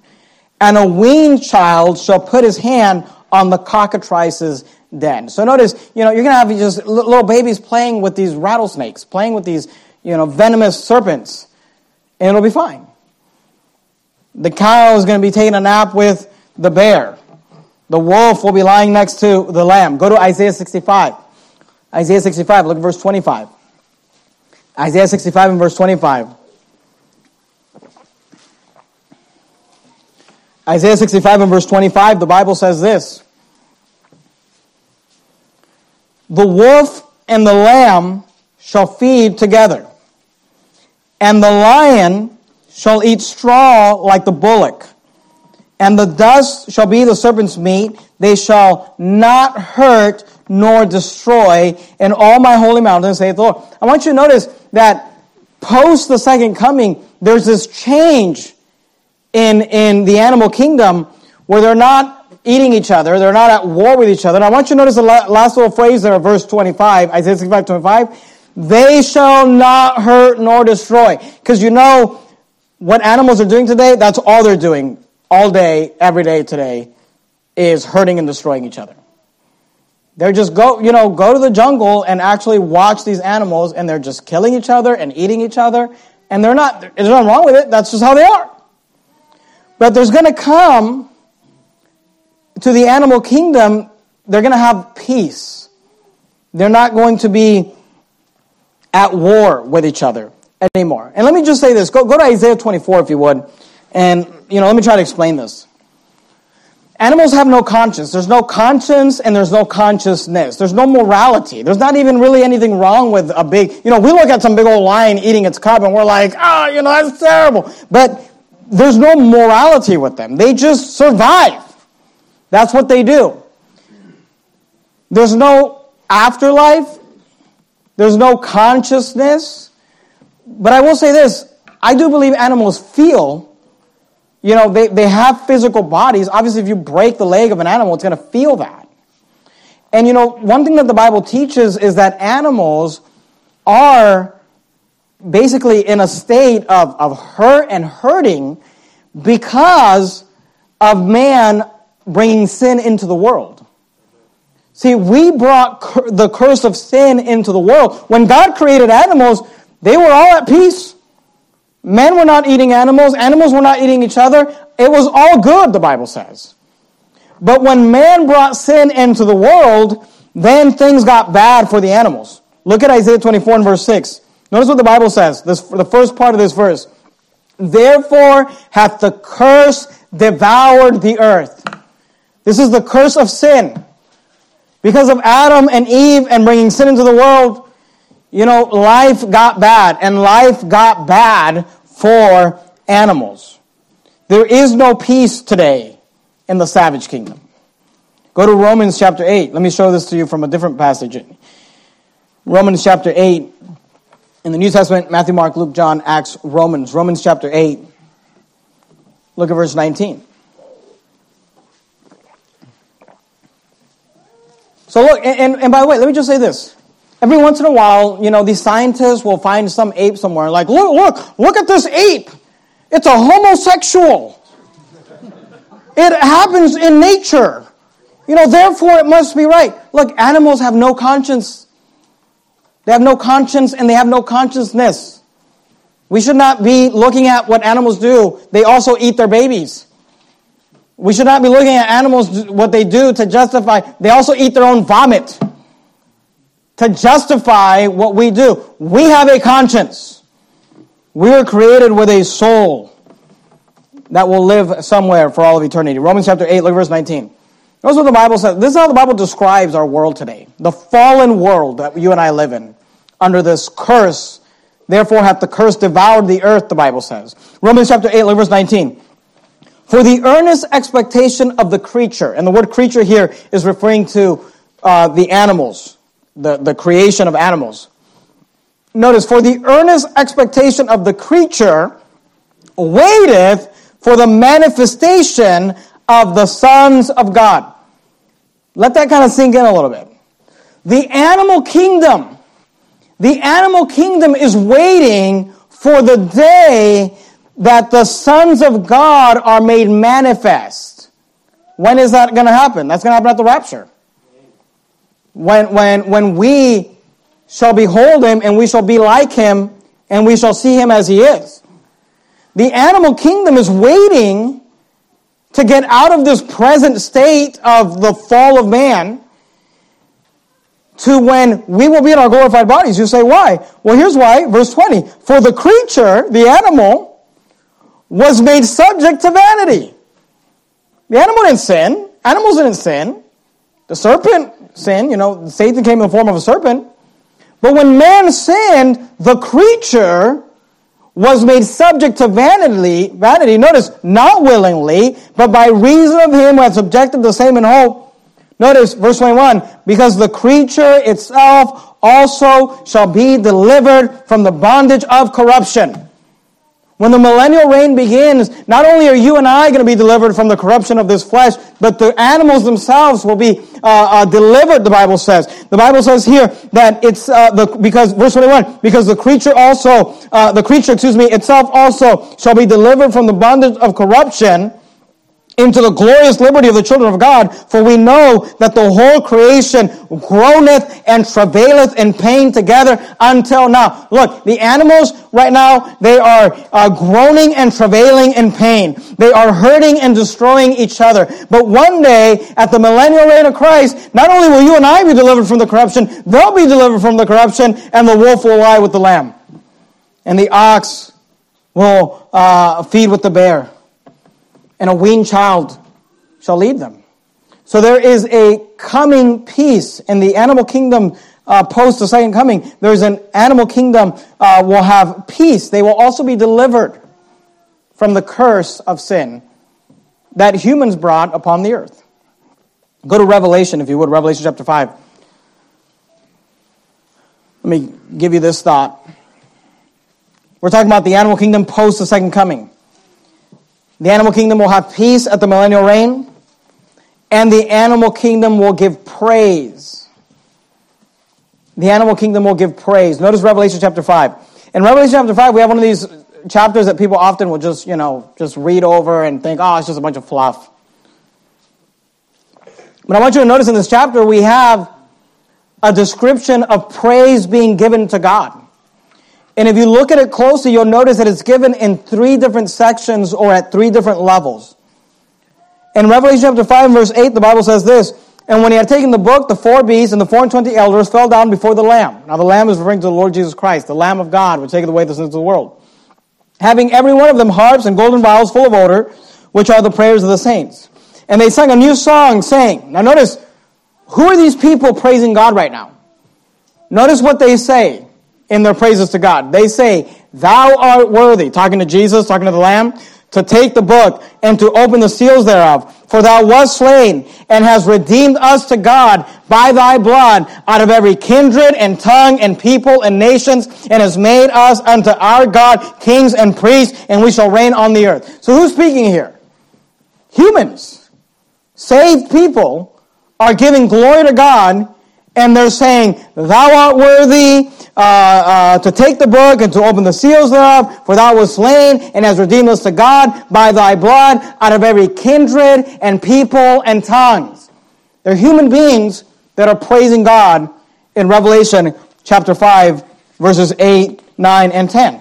and a weaned child shall put his hand on the cockatrice's den. So notice, you know, you're going to have just little babies playing with these rattlesnakes, playing with these, you know, venomous serpents, and it'll be fine. The cow is going to be taking a nap with the bear. The wolf will be lying next to the lamb. Go to Isaiah 65. Isaiah 65, look at verse 25. Isaiah 65 and verse 25. Isaiah 65 and verse 25, the Bible says this The wolf and the lamb shall feed together, and the lion shall eat straw like the bullock, and the dust shall be the serpent's meat. They shall not hurt nor destroy in all my holy mountains, saith the Lord. I want you to notice that post the second coming, there's this change in, in the animal kingdom where they're not eating each other, they're not at war with each other. And I want you to notice the last little phrase there, verse 25, Isaiah 65, 25. They shall not hurt nor destroy. Because you know, what animals are doing today, that's all they're doing all day, every day today, is hurting and destroying each other. They're just go, you know, go to the jungle and actually watch these animals and they're just killing each other and eating each other. And they're not, there's nothing wrong with it. That's just how they are. But there's going to come to the animal kingdom, they're going to have peace. They're not going to be at war with each other anymore. And let me just say this. Go, go to Isaiah 24 if you would. And, you know, let me try to explain this. Animals have no conscience. There's no conscience and there's no consciousness. There's no morality. There's not even really anything wrong with a big, you know, we look at some big old lion eating its cub and we're like, oh, you know, that's terrible. But there's no morality with them. They just survive. That's what they do. There's no afterlife. There's no consciousness. But I will say this I do believe animals feel. You know, they, they have physical bodies. Obviously, if you break the leg of an animal, it's going to feel that. And you know, one thing that the Bible teaches is that animals are basically in a state of, of hurt and hurting because of man bringing sin into the world. See, we brought cur- the curse of sin into the world. When God created animals, they were all at peace. Men were not eating animals, animals were not eating each other. It was all good, the Bible says. But when man brought sin into the world, then things got bad for the animals. Look at Isaiah 24 and verse 6. Notice what the Bible says, this, the first part of this verse. Therefore hath the curse devoured the earth. This is the curse of sin. Because of Adam and Eve and bringing sin into the world, you know, life got bad, and life got bad for animals. There is no peace today in the savage kingdom. Go to Romans chapter 8. Let me show this to you from a different passage. Romans chapter 8. In the New Testament, Matthew, Mark, Luke, John, Acts, Romans. Romans chapter 8. Look at verse 19. So look, and, and by the way, let me just say this. Every once in a while, you know, these scientists will find some ape somewhere, like, look, look, look at this ape. It's a homosexual. It happens in nature. You know, therefore it must be right. Look, animals have no conscience. They have no conscience and they have no consciousness. We should not be looking at what animals do. They also eat their babies. We should not be looking at animals, what they do to justify. They also eat their own vomit to justify what we do. We have a conscience. We were created with a soul that will live somewhere for all of eternity. Romans chapter 8, look verse 19. Notice what the Bible says. This is how the Bible describes our world today. The fallen world that you and I live in. Under this curse, therefore hath the curse devoured the earth, the Bible says. Romans chapter 8, look verse 19. For the earnest expectation of the creature, and the word creature here is referring to uh, the animals, the, the creation of animals. Notice, for the earnest expectation of the creature waiteth for the manifestation of the sons of God. Let that kind of sink in a little bit. The animal kingdom, the animal kingdom is waiting for the day that the sons of God are made manifest. When is that going to happen? That's going to happen at the rapture. When, when, when we shall behold him and we shall be like him and we shall see him as he is. The animal kingdom is waiting to get out of this present state of the fall of man to when we will be in our glorified bodies. You say, why? Well, here's why. Verse 20. For the creature, the animal, was made subject to vanity. The animal didn't sin. Animals didn't sin. The serpent sinned. You know, Satan came in the form of a serpent. But when man sinned, the creature was made subject to vanity, vanity, notice, not willingly, but by reason of him who had subjected the same in hope. Notice verse 21, because the creature itself also shall be delivered from the bondage of corruption. When the millennial reign begins, not only are you and I going to be delivered from the corruption of this flesh, but the animals themselves will be uh, uh, delivered, the Bible says. The Bible says here that it's, uh, the, because, verse 21, because the creature also, uh, the creature, excuse me, itself also shall be delivered from the bondage of corruption into the glorious liberty of the children of God, for we know that the whole creation groaneth and travaileth in pain together until now. Look, the animals right now, they are uh, groaning and travailing in pain. They are hurting and destroying each other. But one day, at the millennial reign of Christ, not only will you and I be delivered from the corruption, they'll be delivered from the corruption, and the wolf will lie with the lamb. And the ox will uh, feed with the bear and a weaned child shall lead them. So there is a coming peace in the animal kingdom uh, post the second coming. There's an animal kingdom uh, will have peace. They will also be delivered from the curse of sin that humans brought upon the earth. Go to Revelation, if you would, Revelation chapter 5. Let me give you this thought. We're talking about the animal kingdom post the second coming. The animal kingdom will have peace at the millennial reign, and the animal kingdom will give praise. The animal kingdom will give praise. Notice Revelation chapter 5. In Revelation chapter 5, we have one of these chapters that people often will just, you know, just read over and think, oh, it's just a bunch of fluff. But I want you to notice in this chapter, we have a description of praise being given to God. And if you look at it closely, you'll notice that it's given in three different sections or at three different levels. In Revelation chapter 5 verse 8, the Bible says this, And when he had taken the book, the four beasts and the four and twenty elders fell down before the Lamb. Now the Lamb is referring to the Lord Jesus Christ, the Lamb of God, which taketh away the sins of the world. Having every one of them harps and golden vials full of odor, which are the prayers of the saints. And they sang a new song, saying, Now notice, who are these people praising God right now? Notice what they say in their praises to God. They say, Thou art worthy, talking to Jesus, talking to the Lamb, to take the book and to open the seals thereof. For thou wast slain and hast redeemed us to God by thy blood out of every kindred and tongue and people and nations and has made us unto our God kings and priests and we shall reign on the earth. So who's speaking here? Humans. Saved people are giving glory to God and they're saying, Thou art worthy uh, uh, to take the book and to open the seals thereof, for thou wast slain and hast redeemed us to God by thy blood out of every kindred and people and tongues. They're human beings that are praising God in Revelation chapter 5, verses 8, 9, and 10.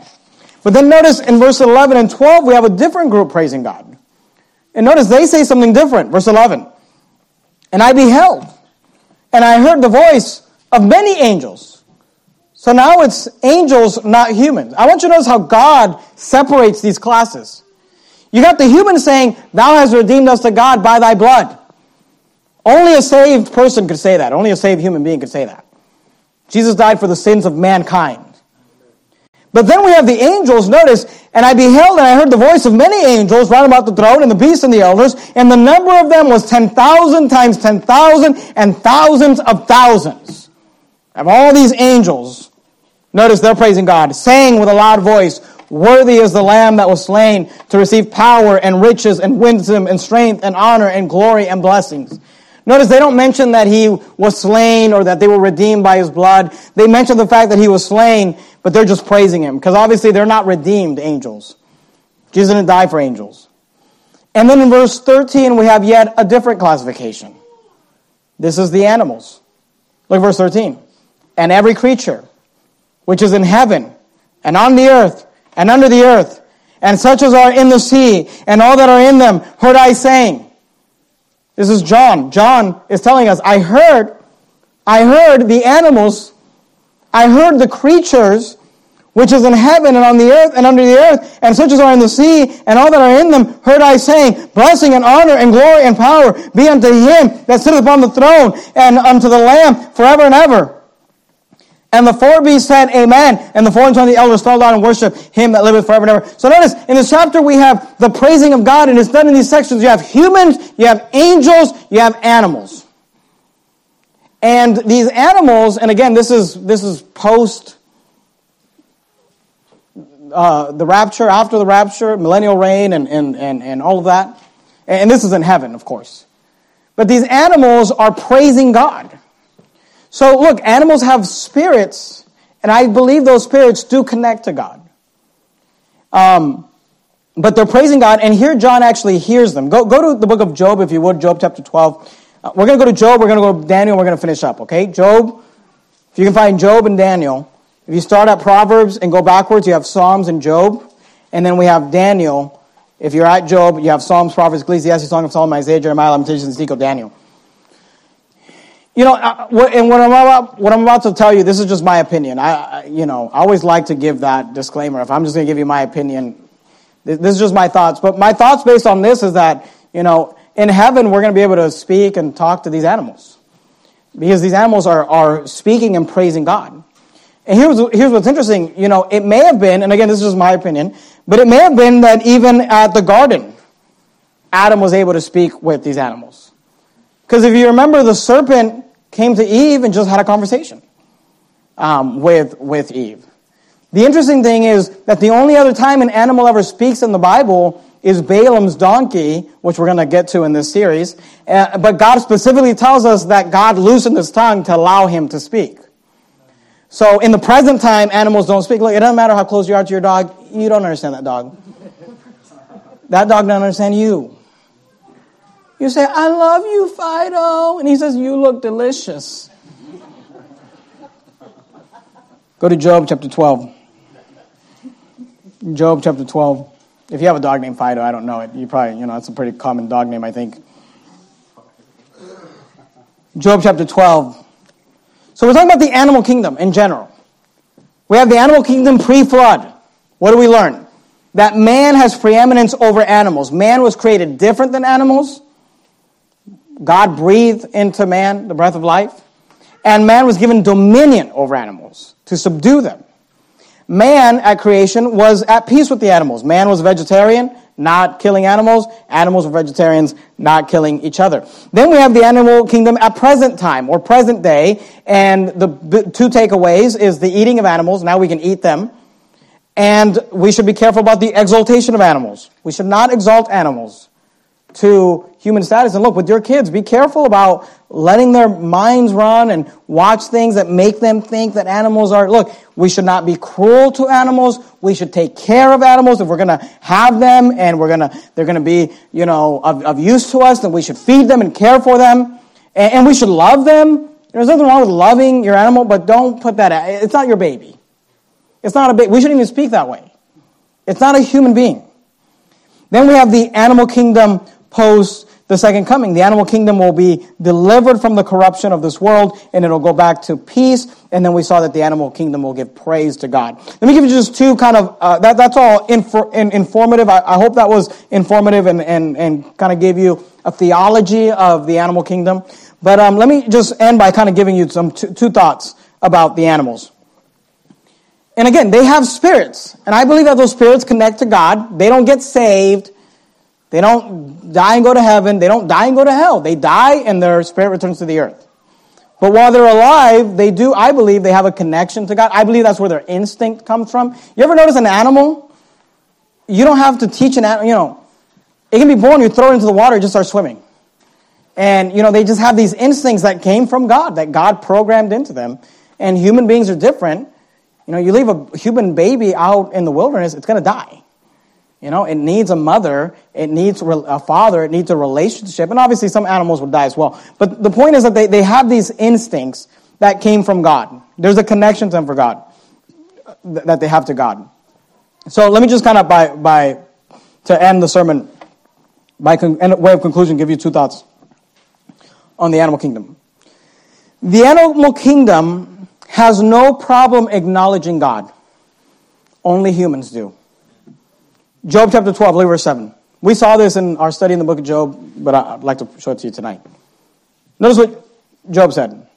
But then notice in verse 11 and 12, we have a different group praising God. And notice they say something different. Verse 11. And I beheld, and I heard the voice of many angels. So now it's angels, not humans. I want you to notice how God separates these classes. You got the human saying, Thou hast redeemed us to God by thy blood. Only a saved person could say that. Only a saved human being could say that. Jesus died for the sins of mankind. But then we have the angels, notice, and I beheld and I heard the voice of many angels round about the throne and the beasts and the elders, and the number of them was 10,000 times 10,000 and thousands of thousands. Of all these angels, notice they're praising God, saying with a loud voice, Worthy is the Lamb that was slain to receive power and riches and wisdom and strength and honor and glory and blessings. Notice they don't mention that he was slain or that they were redeemed by his blood. They mention the fact that he was slain, but they're just praising him because obviously they're not redeemed angels. Jesus didn't die for angels. And then in verse 13, we have yet a different classification. This is the animals. Look verse 13. And every creature which is in heaven and on the earth and under the earth and such as are in the sea and all that are in them heard I saying, this is John. John is telling us, I heard, I heard the animals, I heard the creatures which is in heaven and on the earth and under the earth, and such as are in the sea, and all that are in them, heard I saying, Blessing and honor and glory and power be unto him that sitteth upon the throne, and unto the Lamb forever and ever. And the four beasts said, Amen. And the four and twenty elders fell down and worshiped him that liveth forever and ever. So notice, in this chapter we have the praising of God, and it's done in these sections. You have humans, you have angels, you have animals. And these animals, and again, this is, this is post uh, the rapture, after the rapture, millennial reign, and, and, and, and all of that. And this is in heaven, of course. But these animals are praising God. So look, animals have spirits, and I believe those spirits do connect to God. Um, but they're praising God, and here John actually hears them. Go, go to the book of Job, if you would, Job chapter 12. Uh, we're going to go to Job, we're going to go to Daniel, we're going to finish up, okay? Job, if you can find Job and Daniel. If you start at Proverbs and go backwards, you have Psalms and Job, and then we have Daniel. If you're at Job, you have Psalms, Proverbs, Ecclesiastes, Song of Solomon, Isaiah, Jeremiah, Lamentations, Ezekiel, Daniel. You know, and what I'm about, what I'm about to tell you, this is just my opinion. I, you know, I always like to give that disclaimer. If I'm just going to give you my opinion, this is just my thoughts. But my thoughts based on this is that, you know, in heaven we're going to be able to speak and talk to these animals because these animals are are speaking and praising God. And here's here's what's interesting. You know, it may have been, and again, this is just my opinion, but it may have been that even at the garden, Adam was able to speak with these animals. Because if you remember, the serpent came to Eve and just had a conversation um, with, with Eve. The interesting thing is that the only other time an animal ever speaks in the Bible is Balaam's donkey, which we're going to get to in this series. Uh, but God specifically tells us that God loosened his tongue to allow him to speak. So in the present time, animals don't speak. Look, it doesn't matter how close you are to your dog. You don't understand that dog. That dog doesn't understand you. You say, I love you, Fido. And he says, You look delicious. Go to Job chapter 12. Job chapter 12. If you have a dog named Fido, I don't know it. You probably, you know, it's a pretty common dog name, I think. Job chapter 12. So we're talking about the animal kingdom in general. We have the animal kingdom pre flood. What do we learn? That man has preeminence over animals. Man was created different than animals. God breathed into man the breath of life, and man was given dominion over animals to subdue them. Man at creation was at peace with the animals. Man was vegetarian, not killing animals. Animals were vegetarians, not killing each other. Then we have the animal kingdom at present time or present day, and the two takeaways is the eating of animals. Now we can eat them. And we should be careful about the exaltation of animals. We should not exalt animals to human status. And look, with your kids, be careful about letting their minds run and watch things that make them think that animals are. Look, we should not be cruel to animals. We should take care of animals. If we're going to have them and we're going to, they're going to be, you know, of, of use to us, then we should feed them and care for them. And, and we should love them. There's nothing wrong with loving your animal, but don't put that, it's not your baby. It's not a baby. We shouldn't even speak that way. It's not a human being. Then we have the animal kingdom post the second coming. The animal kingdom will be delivered from the corruption of this world and it'll go back to peace. And then we saw that the animal kingdom will give praise to God. Let me give you just two kind of, uh, that, that's all infor, in, informative. I, I, hope that was informative and, and, and kind of gave you a theology of the animal kingdom. But um, let me just end by kind of giving you some two, two thoughts about the animals. And again, they have spirits. And I believe that those spirits connect to God. They don't get saved. They don't die and go to heaven. They don't die and go to hell. They die and their spirit returns to the earth. But while they're alive, they do, I believe, they have a connection to God. I believe that's where their instinct comes from. You ever notice an animal? You don't have to teach an animal, you know, it can be born, you throw it into the water, it just starts swimming. And, you know, they just have these instincts that came from God, that God programmed into them. And human beings are different. You know, you leave a human baby out in the wilderness, it's going to die. You know, it needs a mother, it needs a father, it needs a relationship. And obviously, some animals would die as well. But the point is that they, they have these instincts that came from God. There's a connection to them for God, that they have to God. So let me just kind of, by, by to end the sermon, by con- way of conclusion, give you two thoughts on the animal kingdom. The animal kingdom has no problem acknowledging God. Only humans do. Job chapter 12, look verse 7. We saw this in our study in the book of Job, but I'd like to show it to you tonight. Notice what Job said.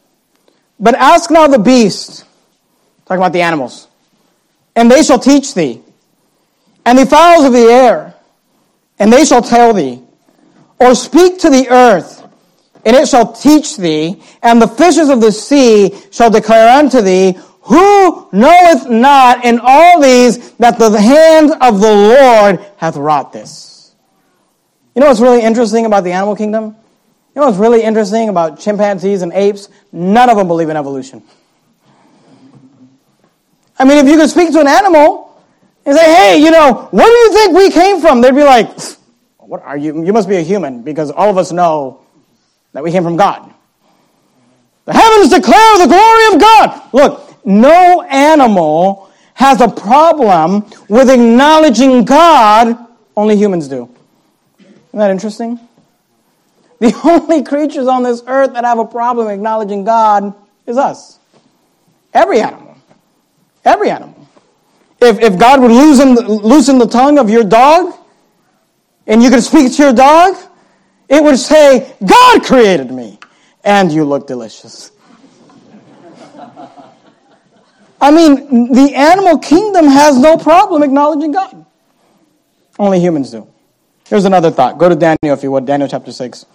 But ask now the beast, talking about the animals, and they shall teach thee, and the fowls of the air, and they shall tell thee, or speak to the earth, and it shall teach thee, and the fishes of the sea shall declare unto thee, who knoweth not in all these that the hand of the Lord hath wrought this? You know what's really interesting about the animal kingdom? You know what's really interesting about chimpanzees and apes? None of them believe in evolution. I mean, if you could speak to an animal and say, hey, you know, where do you think we came from? They'd be like, what are you? You must be a human because all of us know that we came from God. The heavens declare the glory of God. Look, no animal has a problem with acknowledging God, only humans do. Isn't that interesting? The only creatures on this earth that have a problem acknowledging God is us. Every animal. Every animal. If, if God would loosen, loosen the tongue of your dog, and you could speak to your dog, it would say, God created me, and you look delicious. I mean, the animal kingdom has no problem acknowledging God. Only humans do. Here's another thought. Go to Daniel, if you would, Daniel chapter 6.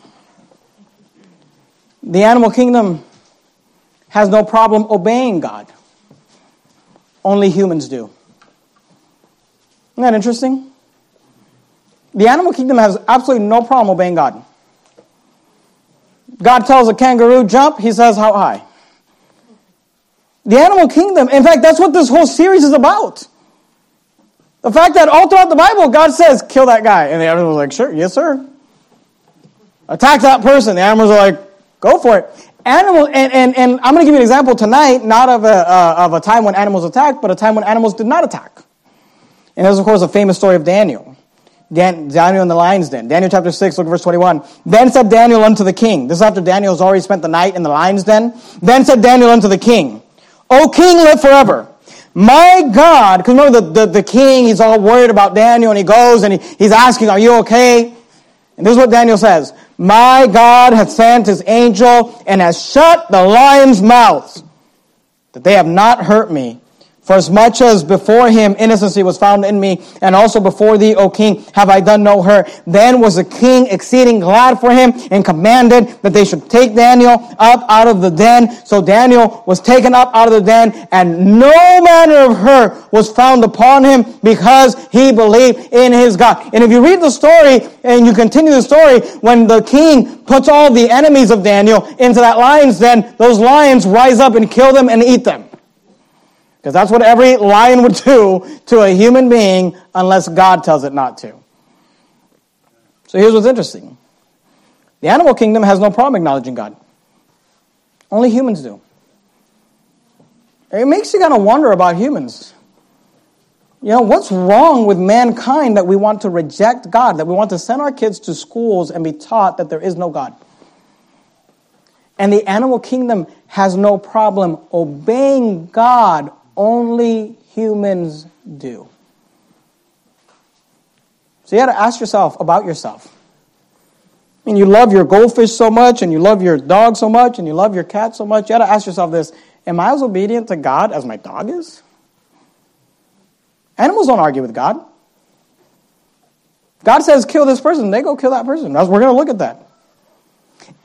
The animal kingdom has no problem obeying God. Only humans do. Isn't that interesting? The animal kingdom has absolutely no problem obeying God. God tells a kangaroo, jump, he says, how high? The animal kingdom, in fact, that's what this whole series is about. The fact that all throughout the Bible, God says, kill that guy. And the animals are like, sure, yes, sir. Attack that person. The animals are like, go for it. Animal, and, and, and I'm going to give you an example tonight, not of a, uh, of a time when animals attacked, but a time when animals did not attack. And there's, of course, a famous story of Daniel. Dan, Daniel in the lion's den. Daniel chapter 6, look at verse 21. Then said Daniel unto the king. This is after Daniel has already spent the night in the lion's den. Then said Daniel unto the king, O king, live forever. My God, because remember the, the, the, king, he's all worried about Daniel and he goes and he, he's asking, are you okay? And this is what Daniel says. My God hath sent his angel and has shut the lions' mouths that they have not hurt me for as much as before him innocency was found in me, and also before thee, O king, have I done no hurt. Then was the king exceeding glad for him, and commanded that they should take Daniel up out of the den. So Daniel was taken up out of the den, and no manner of hurt was found upon him, because he believed in his God. And if you read the story, and you continue the story, when the king puts all the enemies of Daniel into that lion's den, those lions rise up and kill them and eat them. Because that's what every lion would do to a human being unless God tells it not to. So here's what's interesting the animal kingdom has no problem acknowledging God, only humans do. It makes you kind of wonder about humans. You know, what's wrong with mankind that we want to reject God, that we want to send our kids to schools and be taught that there is no God? And the animal kingdom has no problem obeying God, only humans do. So you got to ask yourself about yourself. I mean, you love your goldfish so much, and you love your dog so much, and you love your cat so much. You got to ask yourself this Am I as obedient to God as my dog is? Animals don't argue with God. God says, kill this person. They go kill that person. We're going to look at that.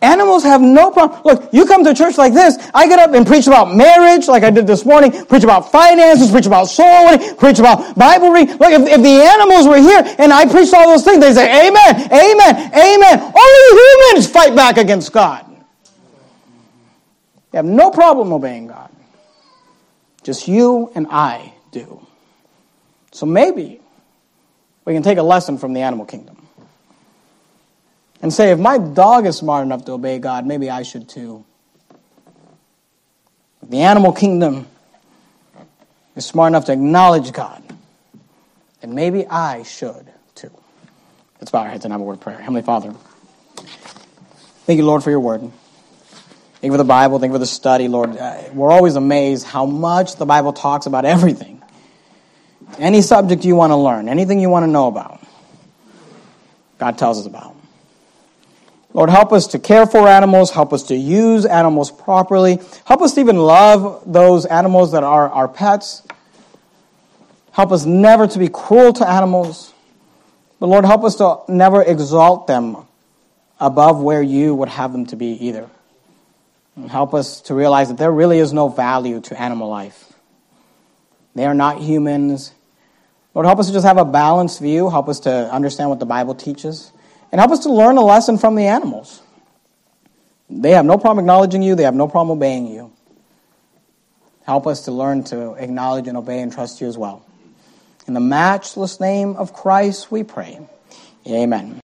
Animals have no problem. Look, you come to church like this, I get up and preach about marriage, like I did this morning, preach about finances, preach about soul winning, preach about Bible reading. Look, if, if the animals were here and I preached all those things, they say, Amen, Amen, Amen. Only humans fight back against God. They have no problem obeying God. Just you and I do. So maybe we can take a lesson from the animal kingdom and say, if my dog is smart enough to obey God, maybe I should too. If the animal kingdom is smart enough to acknowledge God, then maybe I should too. Let's bow our heads and have a word of prayer. Heavenly Father, thank you, Lord, for your word. Thank you for the Bible. Thank you for the study, Lord. Uh, we're always amazed how much the Bible talks about everything. Any subject you want to learn, anything you want to know about, God tells us about. Lord, help us to care for animals. Help us to use animals properly. Help us to even love those animals that are our pets. Help us never to be cruel to animals. But Lord, help us to never exalt them above where you would have them to be either. And help us to realize that there really is no value to animal life. They are not humans. Lord, help us to just have a balanced view. Help us to understand what the Bible teaches. And help us to learn a lesson from the animals. They have no problem acknowledging you, they have no problem obeying you. Help us to learn to acknowledge and obey and trust you as well. In the matchless name of Christ, we pray. Amen.